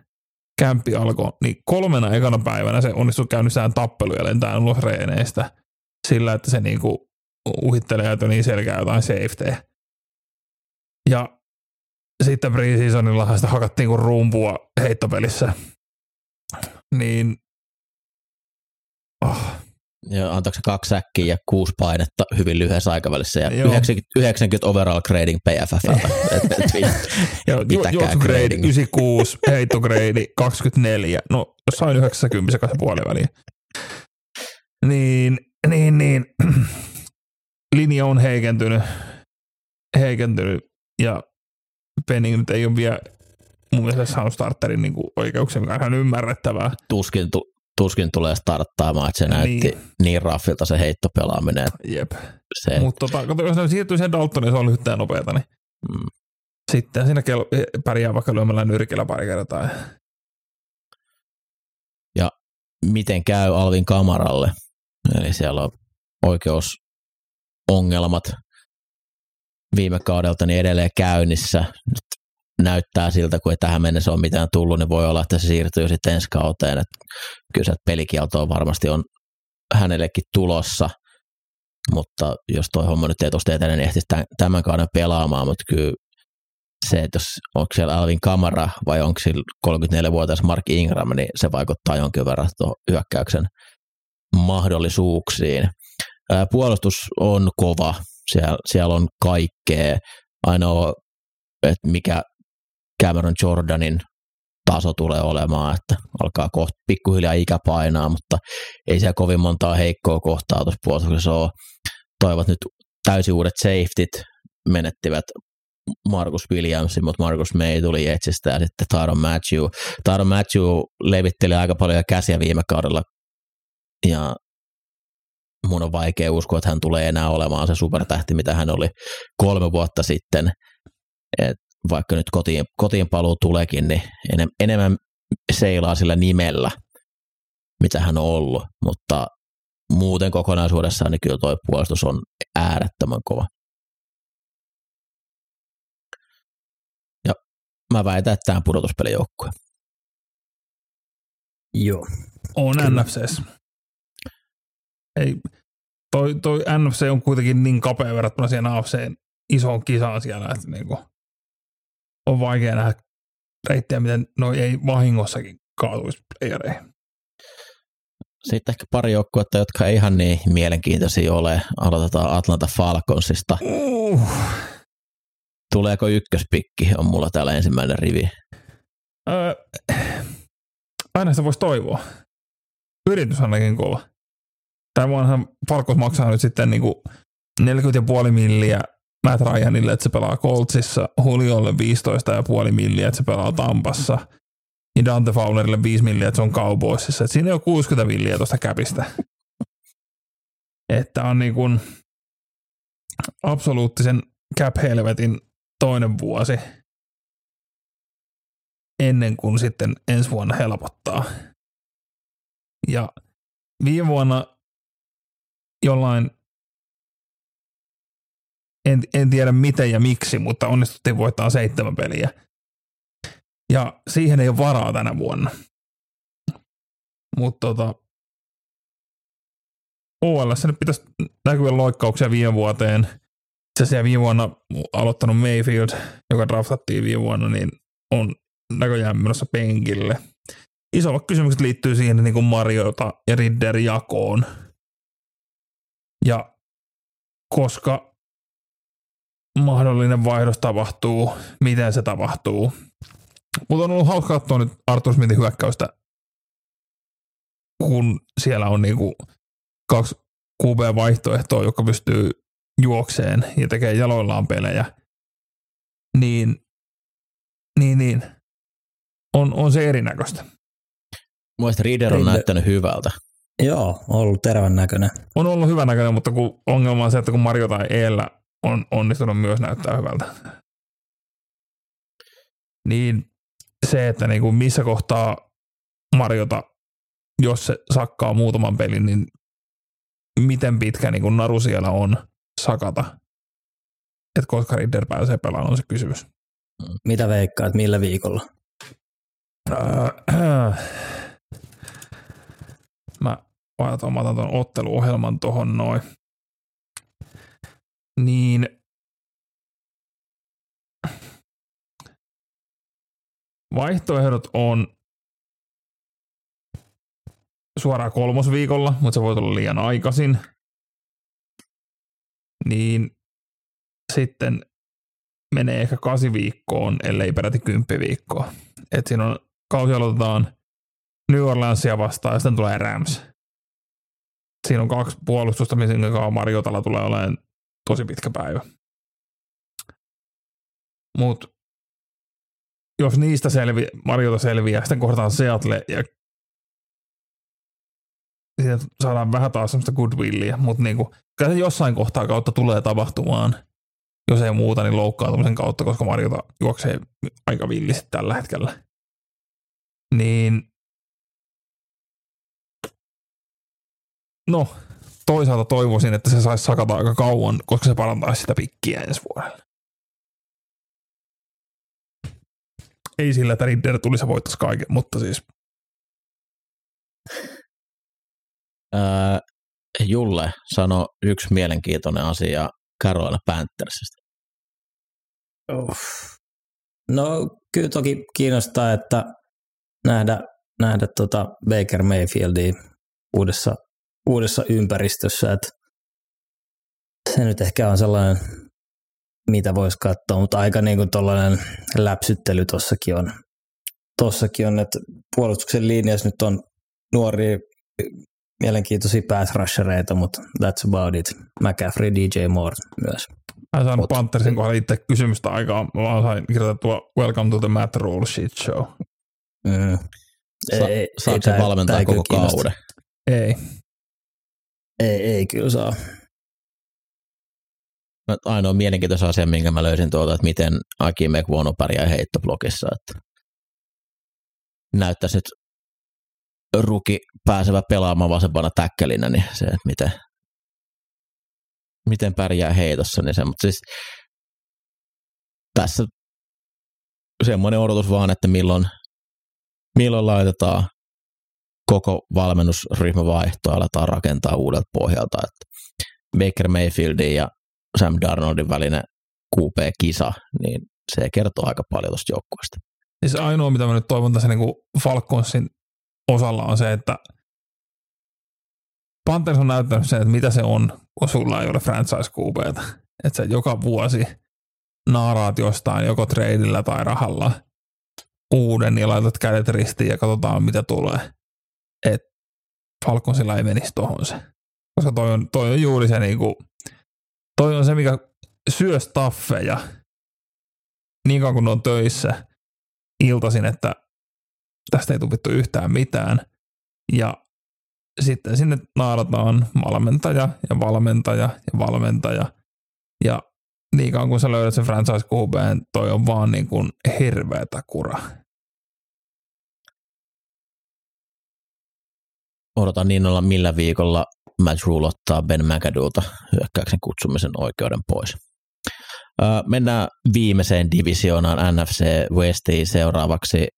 Speaker 3: kämppi alkoi, niin kolmena ekana päivänä se onnistui käynnistään tappelu ja lentää ulos reeneistä sillä, että se niinku uhittelee niin selkeä jotain safetyä. Ja sitten preseasonilla sitä hakattiin kuin rumpua heittopelissä. Niin oh,
Speaker 1: Ja antaako se kaksi säkkiä ja kuusi painetta hyvin lyhyessä aikavälissä ja
Speaker 3: Joo.
Speaker 1: 90, 90 overall grading PFF.
Speaker 3: ja ju-
Speaker 1: Pitäkää
Speaker 3: juoksugrade
Speaker 1: grading.
Speaker 3: 96, heittograde 24. No jossain 90 kanssa puolen väliin. Niin, niin, niin. Linja on heikentynyt, heikentynyt ja Penning nyt ei ole vielä mun mielestä saanut starterin niin oikeuksia, mikä on ihan ymmärrettävää.
Speaker 1: tuskin, tu, tuskin tulee starttaamaan, että se näytti
Speaker 3: Niin.
Speaker 1: niin, niin raffilta se heittopelaaminen.
Speaker 3: Jep.
Speaker 1: Se,
Speaker 3: Mutta tota, kato, jos ne siirtyy sen Daltoniin, se on lyhyttä ja nopeata, niin
Speaker 1: mm,
Speaker 3: sitten siinä kel- pärjää vaikka lyömällä nyrkillä pari kertaa.
Speaker 1: miten käy Alvin kamaralle. Eli siellä on oikeusongelmat viime kaudelta niin edelleen käynnissä. Nyt näyttää siltä, kun ei tähän mennessä ole mitään tullut, niin voi olla, että se siirtyy sitten ensi kauteen. Että kyllä se pelikieltoa varmasti on hänellekin tulossa, mutta jos toi homma nyt ei tuosta etene, niin ehtisi tämän- kauden pelaamaan, mutta kyllä se, että jos onko siellä Alvin Kamara vai onko sillä 34-vuotias Mark Ingram, niin se vaikuttaa jonkin verran tuohon hyökkäyksen mahdollisuuksiin. Puolustus on kova, siellä, siellä on kaikkea. Ainoa, että mikä Cameron Jordanin taso tulee olemaan, että alkaa kohta pikkuhiljaa ikä painaa, mutta ei siellä kovin montaa heikkoa kohtaa tuossa puolustuksessa ole. Toivot nyt täysin uudet safetyt, menettivät Marcus Williamsin, mutta Marcus May tuli Jetsistä ja sitten Tyron Matthew. Tyron Matthew levitteli aika paljon käsiä viime kaudella ja mun on vaikea uskoa, että hän tulee enää olemaan se supertähti, mitä hän oli kolme vuotta sitten. Et vaikka nyt kotiin, kotiin paluu tuleekin, niin enem, enemmän seilaa sillä nimellä, mitä hän on ollut, mutta muuten kokonaisuudessaan niin kyllä tuo puolustus on äärettömän kova. Ja mä väitän, että tämä on pudotuspelijoukkue.
Speaker 2: Joo.
Speaker 3: On NFCs. Ei, toi, toi NFC on kuitenkin niin kapea verrattuna siihen AFC isoon kisaan siellä, että niinku on vaikea nähdä reittejä, miten noi ei vahingossakin kaatuisi playereihin.
Speaker 1: Sitten ehkä pari joukkuetta, jotka ei ihan niin mielenkiintoisia ole. Aloitetaan Atlanta Falconsista.
Speaker 3: Uh.
Speaker 1: Tuleeko ykköspikki, on mulla täällä ensimmäinen rivi.
Speaker 3: Öö, aina sitä voisi toivoa. Yritys on ainakin kova. Tämä vuonnahan Falcons maksaa nyt sitten niinku 40,5 milliä Matt Ryanille, että se pelaa Coltsissa, Juliolle 15,5 milliä, että se pelaa Tampassa, ja Dante Fowlerille 5 milliä, että se on Cowboysissa. Et siinä on 60 milliä tuosta käpistä. että on niin kuin absoluuttisen cap-helvetin toinen vuosi ennen kuin sitten ensi vuonna helpottaa. Ja viime vuonna jollain en, en tiedä miten ja miksi, mutta onnistuttiin voittaa seitsemän peliä. Ja siihen ei ole varaa tänä vuonna. Mutta tota, OLS nyt pitäisi näkyä loikkauksia viime vuoteen. Itse asiassa viime vuonna aloittanut Mayfield, joka draftattiin viime vuonna, niin on näköjään menossa penkille. Isommat kysymykset liittyy siihen niin kuin Mariota ja Ridder jakoon. Ja koska mahdollinen vaihdos tapahtuu, miten se tapahtuu. Mutta on ollut hauska katsoa nyt Arthur Smithin hyökkäystä, kun siellä on niinku kaksi QB-vaihtoehtoa, joka pystyy juokseen ja tekee jaloillaan pelejä. Niin, niin, niin. On, on se erinäköistä.
Speaker 1: Mielestäni Reader on näyttänyt hyvältä.
Speaker 2: Joo, ollut tervän näköinen.
Speaker 3: On ollut hyvä näköinen, mutta kun ongelma on se, että kun Mario tai Eellä on onnistunut myös näyttää hyvältä. Niin se, että niinku missä kohtaa Mariota, jos se sakkaa muutaman pelin, niin miten pitkä niinku naru siellä on sakata. Että koska Ridder pääsee pelaamaan, on se kysymys.
Speaker 2: Mitä veikkaat, millä viikolla?
Speaker 3: Äh, mä otan, mä otan tuon otteluohjelman tuohon noin. Niin vaihtoehdot on suoraan kolmosviikolla, mutta se voi tulla liian aikaisin. Niin sitten menee ehkä kasi viikkoon, ellei peräti kymppi viikkoa. Et siinä on, kausi aloitetaan New Orleansia vastaan ja sitten tulee Rams. Siinä on kaksi puolustusta, missä Mariotalla tulee olemaan tosi pitkä päivä. Mutta jos niistä selvi, Mariota selviää, sitten kohdataan Seattle ja siitä saadaan vähän taas semmoista goodwillia, mutta niinku, se jossain kohtaa kautta tulee tapahtumaan, jos ei muuta, niin loukkaantumisen kautta, koska Mariota juoksee aika villisti tällä hetkellä. Niin no, toisaalta toivoisin, että se saisi sakata aika kauan, koska se parantaisi sitä pikkiä ensi vuodelle. Ei sillä, että Ridder tulisi ja voittaisi kaiken, mutta siis
Speaker 1: Öö, Julle sano yksi mielenkiintoinen asia Carolina Panthersista.
Speaker 2: Uff. No kyllä toki kiinnostaa, että nähdä, nähdä tota Baker Mayfieldia uudessa, uudessa ympäristössä, että se nyt ehkä on sellainen, mitä voisi katsoa, mutta aika niin kuin tollainen läpsyttely tossakin on. Tossakin on, että puolustuksen linjassa nyt on nuori mielenkiintoisia pass rushereita, mutta that's about it. McCaffrey, DJ Moore myös.
Speaker 3: Mä sain Panthersin kohdalla itse kysymystä aikaa. Mä vaan sain kirjoitettua Welcome to the Matt Rule Shit Show.
Speaker 2: Mm.
Speaker 1: Sa- saako se
Speaker 2: tää-
Speaker 1: valmentaa
Speaker 2: ei
Speaker 1: koko kauden?
Speaker 3: Ei.
Speaker 2: Ei, ei kyllä saa.
Speaker 1: Mä- Ainoa mielenkiintoinen asia, minkä mä löysin tuolta, että miten Aki McVono pärjää heittoblogissa. Että näyttäisi nyt ruki pääsevä pelaamaan vasempana täkkelinä, niin se, että miten, miten pärjää heitossa, niin se, mutta siis tässä semmoinen odotus vaan, että milloin, milloin laitetaan koko valmennusryhmä vaihtoa, aletaan rakentaa uudelta pohjalta, että Baker Mayfieldin ja Sam Darnoldin välinen QP-kisa, niin se kertoo aika paljon tuosta joukkueesta.
Speaker 3: Siis ainoa, mitä mä nyt toivon tässä niin Falconsin osalla on se, että Panthers on näyttänyt sen, että mitä se on, kun sulla ei ole franchise QBtä. Että sä joka vuosi naaraat jostain joko treidillä tai rahalla uuden ja laitat kädet ristiin ja katsotaan mitä tulee. Et Falconsilla ei menisi tohon se. Koska toi on, toi on juuri se niinku, toi on se, mikä syö staffeja niin kauan kun ne on töissä iltaisin, että tästä ei tupittu yhtään mitään. Ja sitten sinne naarataan valmentaja ja valmentaja ja valmentaja. Ja niin kauan kun sä löydät sen franchise QBn, toi on vaan niin kuin hirveätä kura.
Speaker 1: Odotan niin olla millä viikolla Matt Rule ottaa Ben McAdoolta hyökkäyksen kutsumisen oikeuden pois. Mennään viimeiseen divisioonaan NFC Westiin seuraavaksi.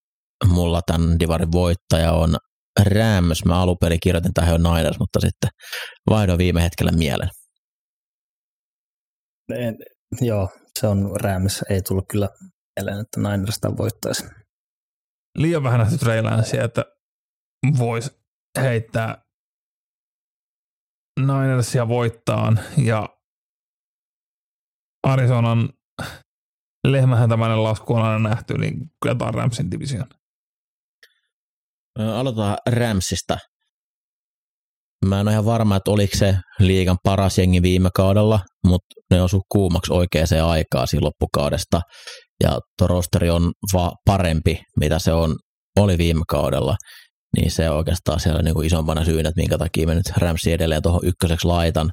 Speaker 1: Mulla tämän divarin voittaja on Rams. Mä alun perin kirjoitin tähän jo Niners, mutta sitten vaihdoin viime hetkellä mielen.
Speaker 2: En, joo, se on Rams. Ei tullut kyllä mieleen, että Niners tämän voittaisi.
Speaker 3: Liian vähän nähty Trey Lancea, että voisi heittää Ninersia voittaan ja Arizonan lehmähän tämmöinen lasku on aina nähty, niin kyllä tämä on Ramsin division.
Speaker 1: Aloitetaan Ramsista. Mä en ole ihan varma, että oliko se liigan paras jengi viime kaudella, mutta ne osu kuumaksi oikeaan aikaan siinä loppukaudesta. Ja tuo rosteri on va- parempi, mitä se on, oli viime kaudella. Niin se oikeastaan siellä niin kuin isompana syynä, että minkä takia mä nyt Ramsi edelleen tuohon ykköseksi laitan.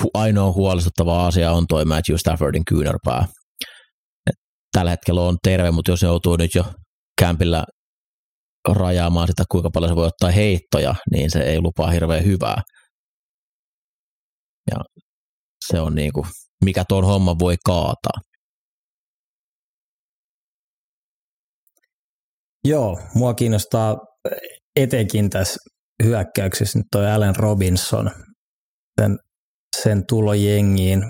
Speaker 1: Hu- ainoa huolestuttava asia on toi Matthew Staffordin kyynärpää. Tällä hetkellä on terve, mutta jos joutuu nyt jo kämpillä rajaamaan sitä, kuinka paljon se voi ottaa heittoja, niin se ei lupaa hirveän hyvää. Ja se on niin kuin, mikä tuon homman voi kaataa.
Speaker 2: Joo, mua kiinnostaa etenkin tässä hyökkäyksessä nyt toi Allen Robinson, sen, sen tulo jengiin,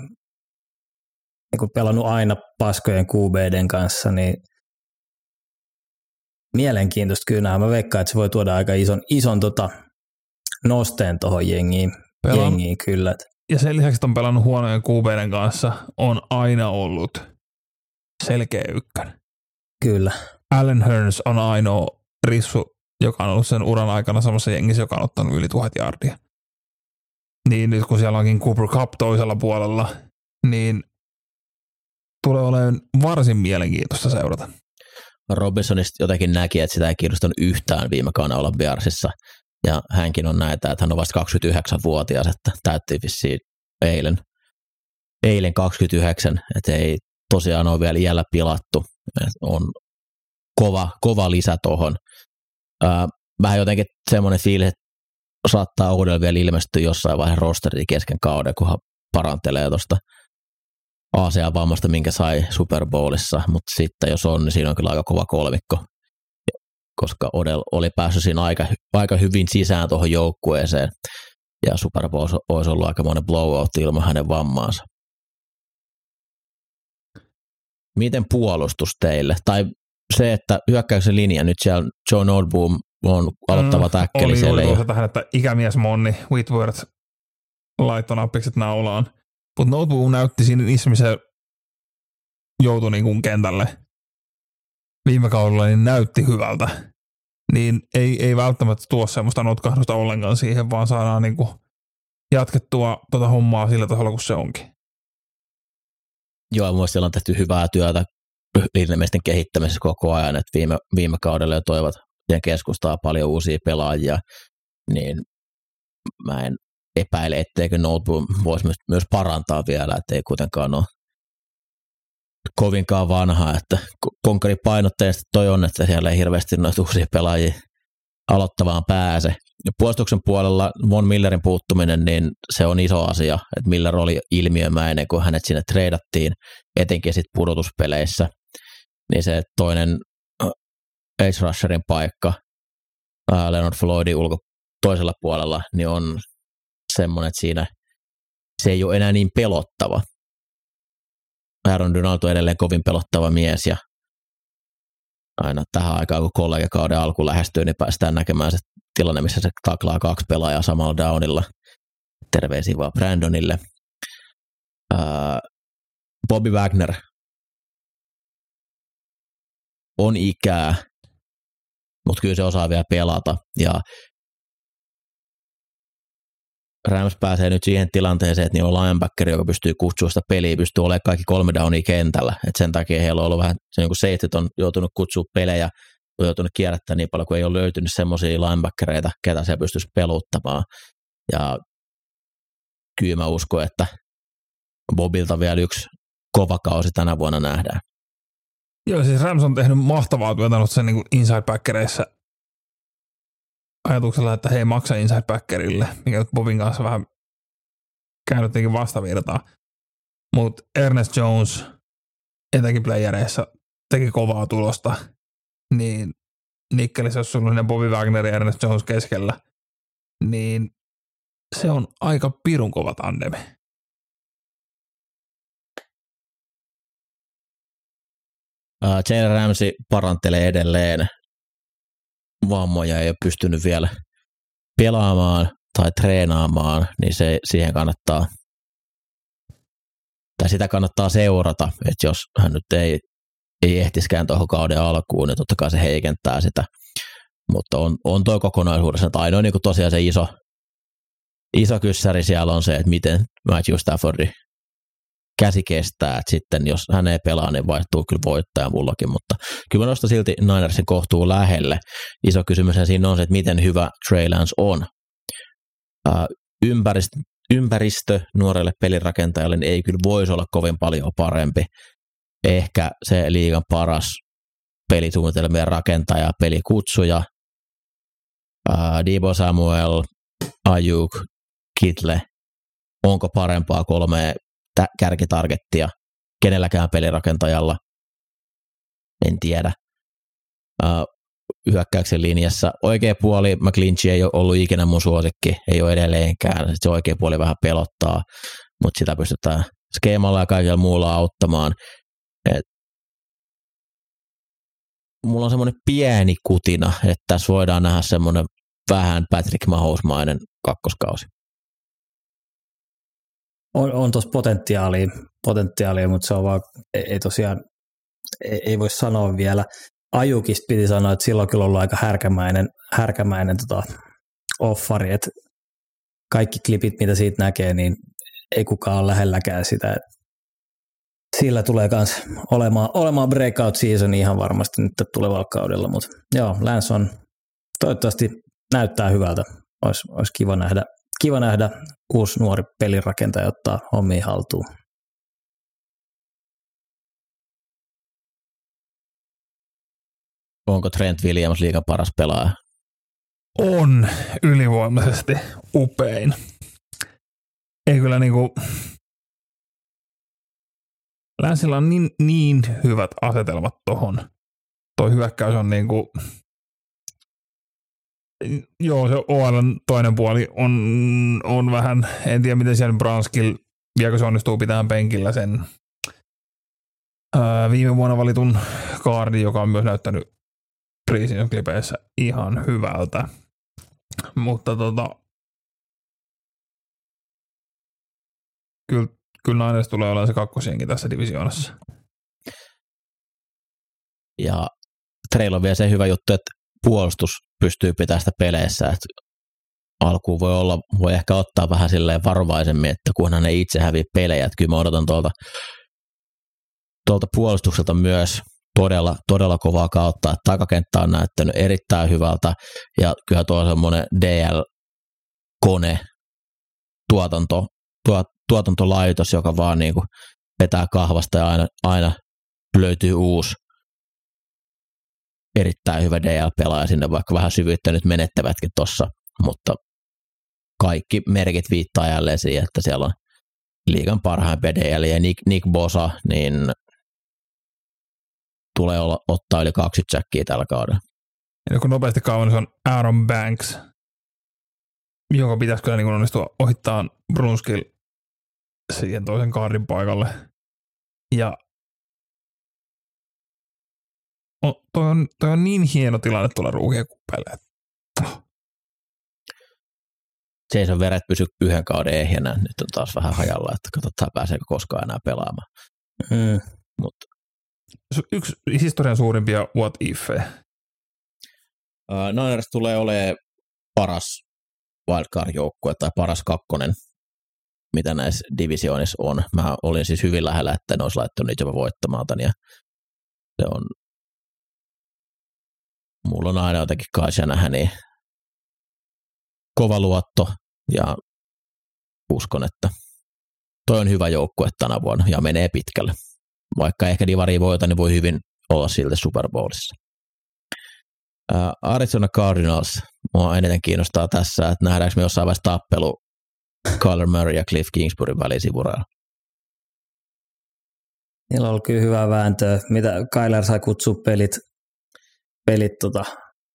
Speaker 2: niin kun pelannut aina paskojen QBden kanssa, niin mielenkiintoista kyllä. Mä veikkaan, että se voi tuoda aika ison, ison tota, nosteen tuohon jengiin,
Speaker 3: Pelaan,
Speaker 2: jengiin kyllä.
Speaker 3: Ja sen lisäksi, että on pelannut huonojen QBden kanssa, on aina ollut selkeä ykkönen.
Speaker 2: Kyllä,
Speaker 3: Allen Hearns on ainoa rissu, joka on ollut sen uran aikana samassa jengissä, joka on ottanut yli tuhat jardia. Niin nyt kun siellä onkin Cooper Cup toisella puolella, niin tulee olemaan varsin mielenkiintoista seurata.
Speaker 1: Robinsonista jotenkin näki, että sitä ei kiinnostanut yhtään viime kaudella olla Bearsissa. Ja hänkin on näitä, että hän on vasta 29-vuotias, että täytti vissiin eilen, eilen 29, että ei tosiaan ole vielä iällä pilattu. Et on kova, kova lisä tuohon. Vähän jotenkin semmoinen fiilis, että saattaa Oudella vielä ilmestyä jossain vaiheessa rosteri kesken kauden, kunhan parantelee tuosta ACA-vammasta, minkä sai Super Bowlissa, mutta sitten jos on, niin siinä on kyllä aika kova kolmikko, koska Odell oli päässyt siinä aika, aika hyvin sisään tuohon joukkueeseen, ja Super Bowl olisi ollut aika monen blowout ilman hänen vammaansa. Miten puolustus teille? Tai se, että hyökkäyksen linja, nyt siellä Joe Nordboom on aloittava
Speaker 3: Mm,
Speaker 1: täkkeli.
Speaker 3: Oli
Speaker 1: siellä
Speaker 3: juuri
Speaker 1: ei ole-
Speaker 3: tuossa tähän, että ikämies Monni Whitworth laittoi nappikset naulaan. Mutta Noteboom näytti siinä, missä se joutui niin kuin kentälle viime kaudella, niin näytti hyvältä. niin ei, ei välttämättä tuo semmoista notkahdusta ollenkaan siihen, vaan saadaan niin kuin jatkettua tuota hommaa sillä tasolla, kun se onkin.
Speaker 1: Joo, muista on tehty hyvää työtä liikennemiesten kehittämisessä koko ajan, että viime, viime kaudella jo toivat keskustaa paljon uusia pelaajia, niin mä en epäile, etteikö Noteboom voisi myös, myös parantaa vielä, että ei kuitenkaan ole kovinkaan vanha, että painotteisesti toi on, että siellä ei hirveästi noita uusia pelaajia aloittavaan pääse. Puolustuksen puolella Von Millerin puuttuminen, niin se on iso asia, että Miller oli ilmiömäinen, kun hänet sinne treidattiin, etenkin sitten pudotuspeleissä, niin se toinen Ace Rusherin paikka Leonard Floydin ulko toisella puolella, niin on semmoinen, että siinä se ei ole enää niin pelottava. Aaron Donald on edelleen kovin pelottava mies ja aina tähän aikaan, kun kollegakauden alku lähestyy, niin päästään näkemään se tilanne, missä se taklaa kaksi pelaajaa samalla downilla. Terveisiä vaan Brandonille. Bobby Wagner on ikää, mutta kyllä se osaa vielä pelata. Ja Rams pääsee nyt siihen tilanteeseen, että niillä on linebacker, joka pystyy kutsua sitä peliä, pystyy olemaan kaikki kolme downia kentällä. Et sen takia heillä on ollut vähän, se niin kuin on joutunut kutsua pelejä, on joutunut kierrättämään niin paljon, kun ei ole löytynyt semmoisia linebackereita, ketä se pystyisi peluttamaan. Ja kyllä mä uskon, että Bobilta vielä yksi kova kausi tänä vuonna nähdään.
Speaker 3: Joo, siis Rams on tehnyt mahtavaa työtä sen niin inside backereissä ajatuksella, että hei maksa inside backerille, mikä Bobin kanssa vähän käynyt vastavirtaa. Mutta Ernest Jones etenkin playereissa teki kovaa tulosta, niin Nikkelissä, jos sulla on Bobby Wagner ja Ernest Jones keskellä, niin se on aika pirun kova tandemi.
Speaker 1: Uh, Jalen Ramsey parantelee edelleen vammoja ei ole pystynyt vielä pelaamaan tai treenaamaan, niin se, siihen kannattaa, tai sitä kannattaa seurata, että jos hän nyt ei, ei ehtiskään tuohon kauden alkuun, niin totta kai se heikentää sitä, mutta on, on tuo kokonaisuudessa, että ainoa niin tosiaan se iso, iso kyssäri siellä on se, että miten Matthew Staffordi käsi kestää, että sitten jos hän ei pelaa, niin vaihtuu kyllä voittaja mullakin, mutta kyllä mä nostan silti Ninersin kohtuu lähelle. Iso kysymys siinä on se, että miten hyvä Trey Lance on. Äh, ympäristö, ympäristö nuorelle pelirakentajalle niin ei kyllä voisi olla kovin paljon parempi. Ehkä se liigan paras pelisuunnitelmien rakentaja, pelikutsuja, äh, Debo Samuel, Ayuk, Kitle, onko parempaa kolme kärkitargettia kenelläkään pelirakentajalla. En tiedä. Uh, hyökkäyksen linjassa. Oikea puoli McClinchy ei ole ollut ikinä mun suosikki, ei ole edelleenkään. Se oikea puoli vähän pelottaa, mutta sitä pystytään skeemalla ja kaikilla muulla auttamaan. Et mulla on semmoinen pieni kutina, että tässä voidaan nähdä semmoinen vähän Patrick Mahosmainen kakkoskausi
Speaker 2: on, on tuossa potentiaalia, potentiaalia, mutta se on vaan, ei, ei tosiaan, ei, ei voi sanoa vielä. Ajukista piti sanoa, että silloin kyllä ollut aika härkämäinen, härkämäinen tota, offari, että kaikki klipit, mitä siitä näkee, niin ei kukaan ole lähelläkään sitä. Sillä tulee myös olemaan, olemaan breakout season ihan varmasti nyt tulevalla kaudella, mutta joo, Lance on toivottavasti näyttää hyvältä. Olisi, olisi kiva nähdä kiva nähdä uusi nuori pelirakentaja ottaa hommia haltuun.
Speaker 1: Onko Trent Williams liikan paras pelaaja?
Speaker 3: On ylivoimaisesti upein. Ei kyllä niinku... Länsillä on niin, niin hyvät asetelmat tohon. Toi hyökkäys on niinku Joo, se OL toinen puoli on, on vähän, en tiedä miten siellä Branskil, viekö se onnistuu pitämään penkillä sen ää, viime vuonna valitun kaardin, joka on myös näyttänyt preseason klipeissä ihan hyvältä. Mutta tota, kyllä, kyllä Niners tulee olemaan se kakkosienkin tässä divisioonassa.
Speaker 1: Ja Trail on vielä se hyvä juttu, että puolustus pystyy pitämään sitä peleissä, että alkuun voi olla, voi ehkä ottaa vähän silleen varovaisemmin, että kunhan ne itse hävii pelejä, että kyllä mä odotan tuolta, tuolta puolustukselta myös todella, todella kovaa kautta, että takakenttä on näyttänyt erittäin hyvältä. Ja kyllä tuo semmoinen DL-kone, tuotanto, tuot, tuotantolaitos, joka vaan niin kuin vetää kahvasta ja aina, aina löytyy uusi erittäin hyvä DL-pelaaja sinne, vaikka vähän syvyyttä nyt menettävätkin tuossa, mutta kaikki merkit viittaa jälleen siihen, että siellä on liigan parhaimpia DL ja Nick, Nick Bosa, niin tulee olla, ottaa yli 20 jackia tällä kaudella.
Speaker 3: Ja kun nopeasti kauan, se on Aaron Banks, joka pitäisi kyllä niin onnistua ohittaa Brunskill siihen toisen kaardin paikalle. Ja on, toi, on, toi on niin hieno tilanne tuolla ruuhien kuppeille.
Speaker 1: Jason Veret pysy yhden kauden ehjänä, nyt on taas vähän hajalla, että katsotaan pääseekö koskaan enää pelaamaan.
Speaker 2: Mm.
Speaker 1: Mut.
Speaker 3: Yksi historian suurimpia what ifejä.
Speaker 1: Uh, Niners tulee olemaan paras wildcard-joukkue tai paras kakkonen, mitä näissä divisioonissa on. Mä olin siis hyvin lähellä, että ne olisi laittanut niitä jopa voittamaan tän, ja se on mulla on aina jotenkin Kaisia nähdä niin kova luotto ja uskon, että toi on hyvä joukkue tänä vuonna ja menee pitkälle. Vaikka ehkä Divari voita, niin voi hyvin olla silti Super Bowlissa. Uh, Arizona Cardinals, mua eniten kiinnostaa tässä, että nähdäänkö me jossain vaiheessa tappelu Kyler Murray ja Cliff Kingsburyn välisivuralla.
Speaker 2: Niillä on ollut kyllä hyvää vääntöä. Mitä Kyler sai kutsua pelit, pelit tota,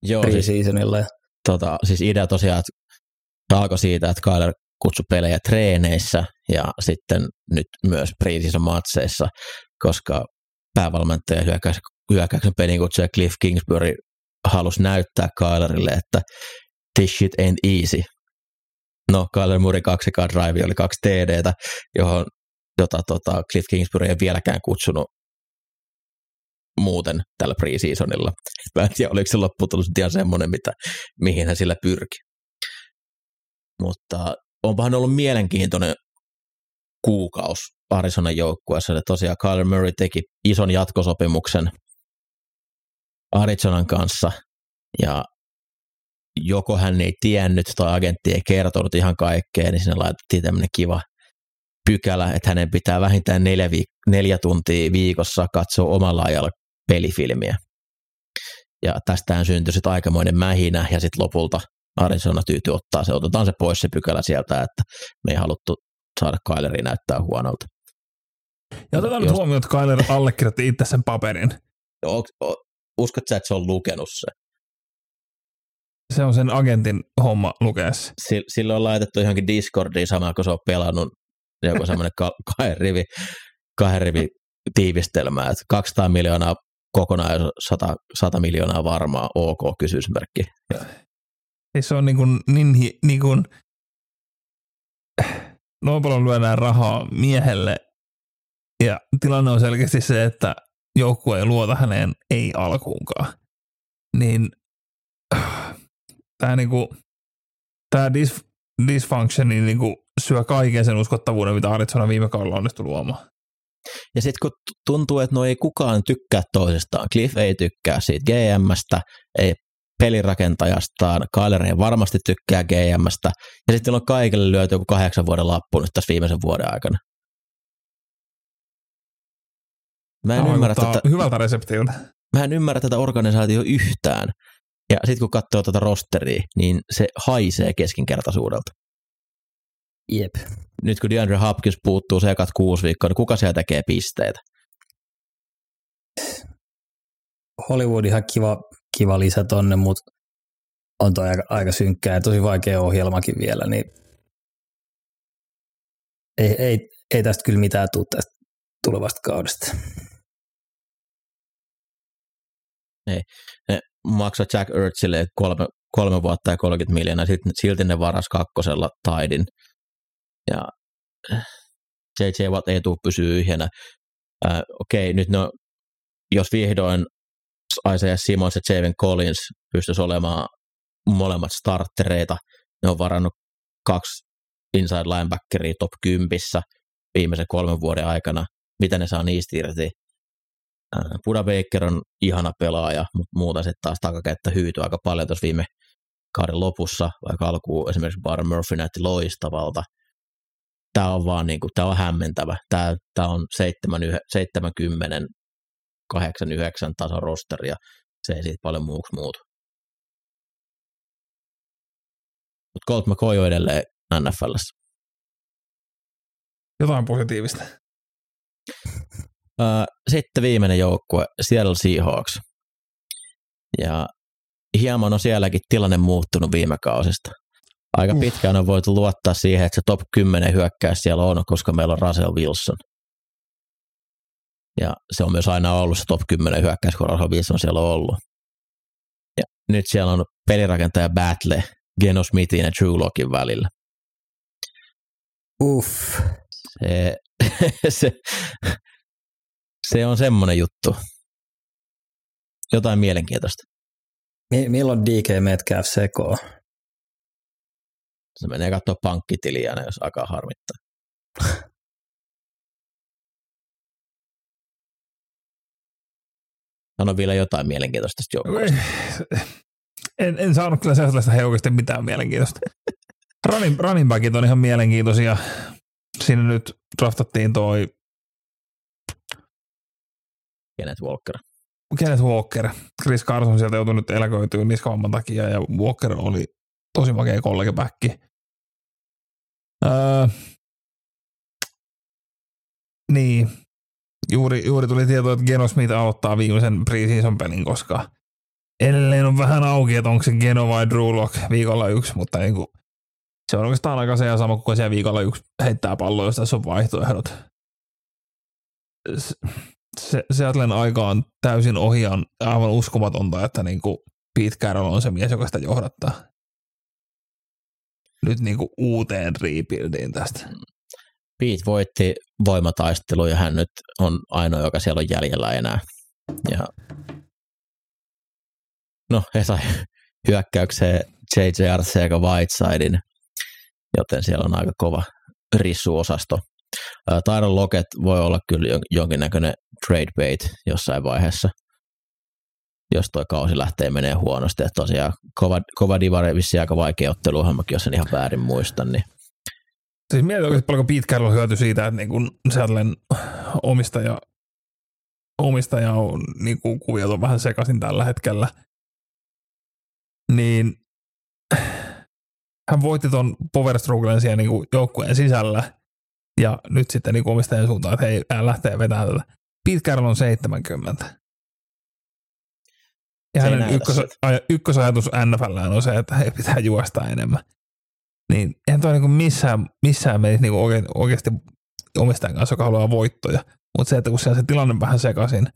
Speaker 1: Joo,
Speaker 2: pre-seasonilla.
Speaker 1: Siis, tota, siis idea tosiaan, että alkoi siitä, että Kyler kutsui pelejä treeneissä ja sitten nyt myös preseason matseissa, koska päävalmentaja hyökkäyksen pelin kutsuja Cliff Kingsbury halusi näyttää Kylerille, että this shit ain't easy. No, Kyler Murray kaksi drive oli kaksi TDtä, johon jota tota, Cliff Kingsbury ei vieläkään kutsunut muuten tällä preseasonilla. Mä en tiedä, oliko se lopputulos ihan semmoinen, mitä, mihin hän sillä pyrki. Mutta onpahan ollut mielenkiintoinen kuukaus Arizonan joukkueessa. Tosiaan Kyler Murray teki ison jatkosopimuksen Arizonan kanssa ja joko hän ei tiennyt tai agentti ei kertonut ihan kaikkea, niin sinne laitettiin tämmöinen kiva pykälä, että hänen pitää vähintään neljä, viik- neljä tuntia viikossa katsoa omalla ajalla pelifilmiä. Ja tästähän syntyi sitten aikamoinen mähinä ja sitten lopulta Arizona tyyty ottaa se, otetaan se pois se pykälä sieltä, että me ei haluttu saada Kyleri näyttää huonolta.
Speaker 3: Ja otetaan nyt huomioon, että Kyler allekirjoitti itse sen paperin.
Speaker 1: Uskot sä, että se on lukenut se?
Speaker 3: Se on sen agentin homma lukeessa.
Speaker 1: Sille on laitettu johonkin Discordiin sama, kun se on pelannut joku semmoinen kahden rivi, kahden rivi tiivistelmää, että 200 miljoonaa kokonaan 100, 100 miljoonaa varmaa, ok, kysymysmerkki.
Speaker 3: Se on niin kuin, niin, niin kuin, noin paljon lyödään rahaa miehelle ja tilanne on selkeästi se, että joukkue ei luota häneen ei alkuunkaan. Niin tämä niinku, tää dis, dysfunctioni niinku syö kaiken sen uskottavuuden, mitä Arizona viime kaudella onnistui luomaan.
Speaker 1: Ja sitten kun tuntuu, että no ei kukaan tykkää toisestaan, Cliff ei tykkää siitä GMstä, ei pelirakentajastaan, Kyler ei varmasti tykkää GMstä, ja sitten on kaikille lyöty joku kahdeksan vuoden lappu nyt tässä viimeisen vuoden aikana.
Speaker 3: Mä en, ymmärrä tätä, hyvältä reseptiolta.
Speaker 1: mä en ymmärrä tätä organisaatio yhtään. Ja sitten kun katsoo tätä rosteria, niin se haisee keskinkertaisuudelta.
Speaker 2: Jep.
Speaker 1: Nyt kun DeAndre Hopkins puuttuu sekat kuusi viikkoa, niin kuka siellä tekee pisteitä?
Speaker 2: Hollywood ihan kiva, kiva lisä tonne, mutta on toi aika, aika synkkää ja tosi vaikea ohjelmakin vielä, niin ei, ei, ei tästä kyllä mitään tule tästä tulevasta kaudesta.
Speaker 1: Ei. Ne maksaa Jack Ertzille kolme, kolme vuotta ja 30 miljoonaa, silti ne varas kakkosella Taidin. Ja JJ Watt ei tule pysyä yhdenä. Äh, okei, nyt no, jos vihdoin Isaiah Simmons ja Javen Collins pystyisi olemaan molemmat starttereita. Ne on varannut kaksi inside linebackeria top 10 viimeisen kolmen vuoden aikana. Mitä ne saa niistä irti? Buda Baker on ihana pelaaja, mutta muuta sitten taas takakättä hyytyy aika paljon tuossa viime kauden lopussa, vaikka alkuun esimerkiksi Bar Murphy näytti loistavalta. Tämä on vaan niin kuin, tämä on hämmentävä. Tämä, tämä on 70, 89 tason rosteri ja se ei siitä paljon muuksi muutu. Mutta Colt McCoy on edelleen NFLssä.
Speaker 3: Jotain positiivista.
Speaker 1: Sitten viimeinen joukkue, Seattle Seahawks. Ja hieman on sielläkin tilanne muuttunut viime kausista. Aika uh. pitkään on voitu luottaa siihen, että se top 10 hyökkäys siellä on, koska meillä on Russell Wilson. Ja se on myös aina ollut se top 10 hyökkäys, kun Russell Wilson siellä on ollut. Ja nyt siellä on pelirakentaja battle Geno Smithin ja Drew Lockin välillä.
Speaker 2: Uff.
Speaker 1: Se, se, se on semmoinen juttu. Jotain mielenkiintoista.
Speaker 2: Milloin DK Metcalf sekoo?
Speaker 1: Se menee katsoa pankkitiliä, jos alkaa harmittaa. Sano vielä jotain mielenkiintoista tästä joukkueesta.
Speaker 3: En, en saanut kyllä sellaista he oikeasti mitään mielenkiintoista. running, running backit on ihan mielenkiintoisia. Siinä nyt draftattiin toi
Speaker 1: Kenneth Walker.
Speaker 3: Kenneth Walker. Chris Carson sieltä joutui nyt eläköityä niskavamman takia ja Walker oli tosi makea kollegapäkki. Öö, niin, juuri, juuri tuli tieto, että Geno Smith aloittaa viimeisen preseason pelin, koska edelleen on vähän auki, että onko se Geno vai Drew Lock viikolla yksi, mutta niin kuin, se on oikeastaan aika se sama kuin siellä viikolla yksi heittää palloa, jos tässä on vaihtoehdot. Se, Seattlen aika on täysin ohi on aivan uskomatonta, että niin kuin Pete Carroll on se mies, joka sitä johdattaa. Nyt niin kuin uuteen rebuildiin tästä.
Speaker 1: Pete voitti voimataistelu ja hän nyt on ainoa, joka siellä on jäljellä enää. Ja no, he sai hyökkäykseen J.J. Arcega Whitesidein, joten siellä on aika kova rissuosasto. Tyron Lockett voi olla kyllä jonkinnäköinen trade bait jossain vaiheessa, jos tuo kausi lähtee menee huonosti. Että tosiaan kova, kova divari vissiin aika vaikea otteluohjelmakin, jos en ihan väärin muista, niin
Speaker 3: Siis mietin oikeasti paljonko Pete Carroll hyötyi siitä, että niin kun Seattlen omistaja, omistaja on niin kuin kuviot on vähän sekaisin tällä hetkellä. Niin hän voitti ton Power Strugglen siellä niin joukkueen sisällä ja nyt sitten niin omistajan suuntaan, että hei, hän lähtee vetämään tätä. Pete Carroll on 70. Ja hänen ykkös, ykkösajatus NFL on se, että he pitää juosta enemmän. Niin eihän toi niinku missään, missään menisi niinku oikeasti omistajan kanssa, joka haluaa voittoja. Mutta se, että kun siellä se tilanne vähän sekaisin,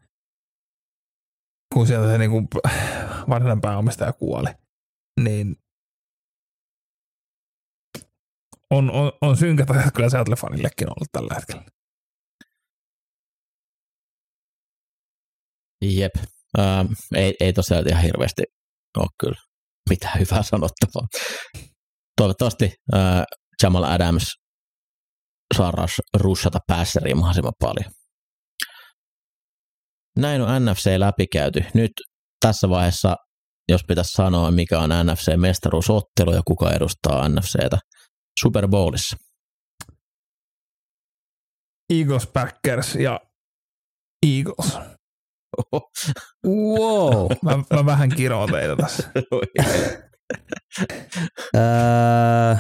Speaker 3: kun sieltä se niinku varsinainen pääomistaja kuoli, niin on, on, on synkät ajat kyllä Seattle-fanillekin ollut tällä hetkellä.
Speaker 1: Jep. Ähm, ei, ei tosiaan ihan hirveästi ole kyllä mitään hyvää sanottavaa toivottavasti äh, Jamal Adams saa rushata päässäriä mahdollisimman paljon. Näin on NFC läpikäyty. Nyt tässä vaiheessa, jos pitäisi sanoa, mikä on NFC-mestaruusottelu ja kuka edustaa NFCtä Super Bowlissa.
Speaker 3: Eagles, Packers ja Eagles.
Speaker 2: Wow.
Speaker 3: mä, mä vähän kiroon teitä tässä.
Speaker 2: öö,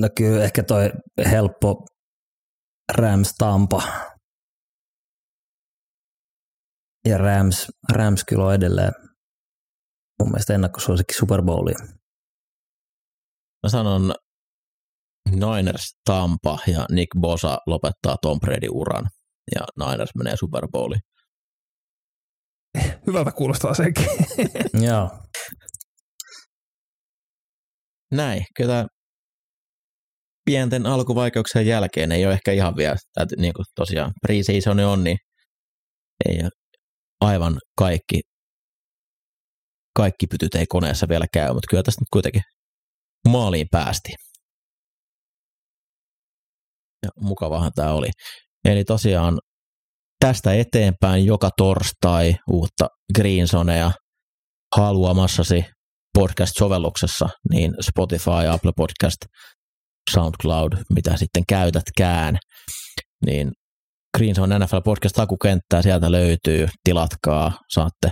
Speaker 2: no kyllä ehkä toi helppo Rams Tampa. Ja Rams, Rams kyllä on edelleen mun mielestä ennakkosuosikki Super Bowliin.
Speaker 1: Mä sanon Niners Tampa ja Nick Bosa lopettaa Tom Brady uran ja Niners menee Super Bowliin.
Speaker 3: Hyvältä kuulostaa sekin.
Speaker 2: Joo.
Speaker 1: Näin, kyllä pienten alkuvaikeuksien jälkeen ei ole ehkä ihan vielä, että niin kuin tosiaan preseason on, niin ei ole aivan kaikki, kaikki pytyt ei koneessa vielä käy, mutta kyllä tästä nyt kuitenkin maaliin päästi. Ja mukavahan tämä oli. Eli tosiaan tästä eteenpäin joka torstai uutta Greensonea haluamassasi podcast-sovelluksessa, niin Spotify, Apple Podcast, SoundCloud, mitä sitten käytätkään, niin Greenzone NFL Podcast takukenttää, sieltä löytyy, tilatkaa, saatte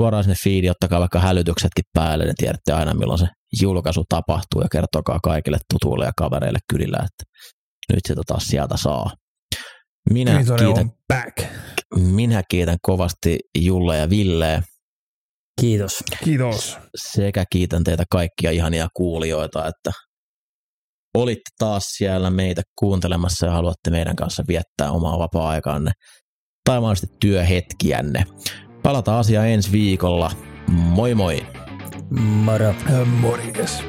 Speaker 1: suoraan sinne feedi, ottakaa vaikka hälytyksetkin päälle, niin tiedätte aina milloin se julkaisu tapahtuu ja kertokaa kaikille tutuille ja kavereille kylillä, että nyt sitä taas sieltä saa. Minä kiitän,
Speaker 3: back.
Speaker 1: minä kiitän kovasti Julle ja Ville.
Speaker 2: Kiitos.
Speaker 3: Kiitos.
Speaker 1: Sekä kiitän teitä kaikkia ihania kuulijoita, että olitte taas siellä meitä kuuntelemassa ja haluatte meidän kanssa viettää omaa vapaa-aikaanne tai mahdollisesti työhetkiänne. Palataan asiaan ensi viikolla. Moi moi!
Speaker 2: Moro.
Speaker 3: Morjes.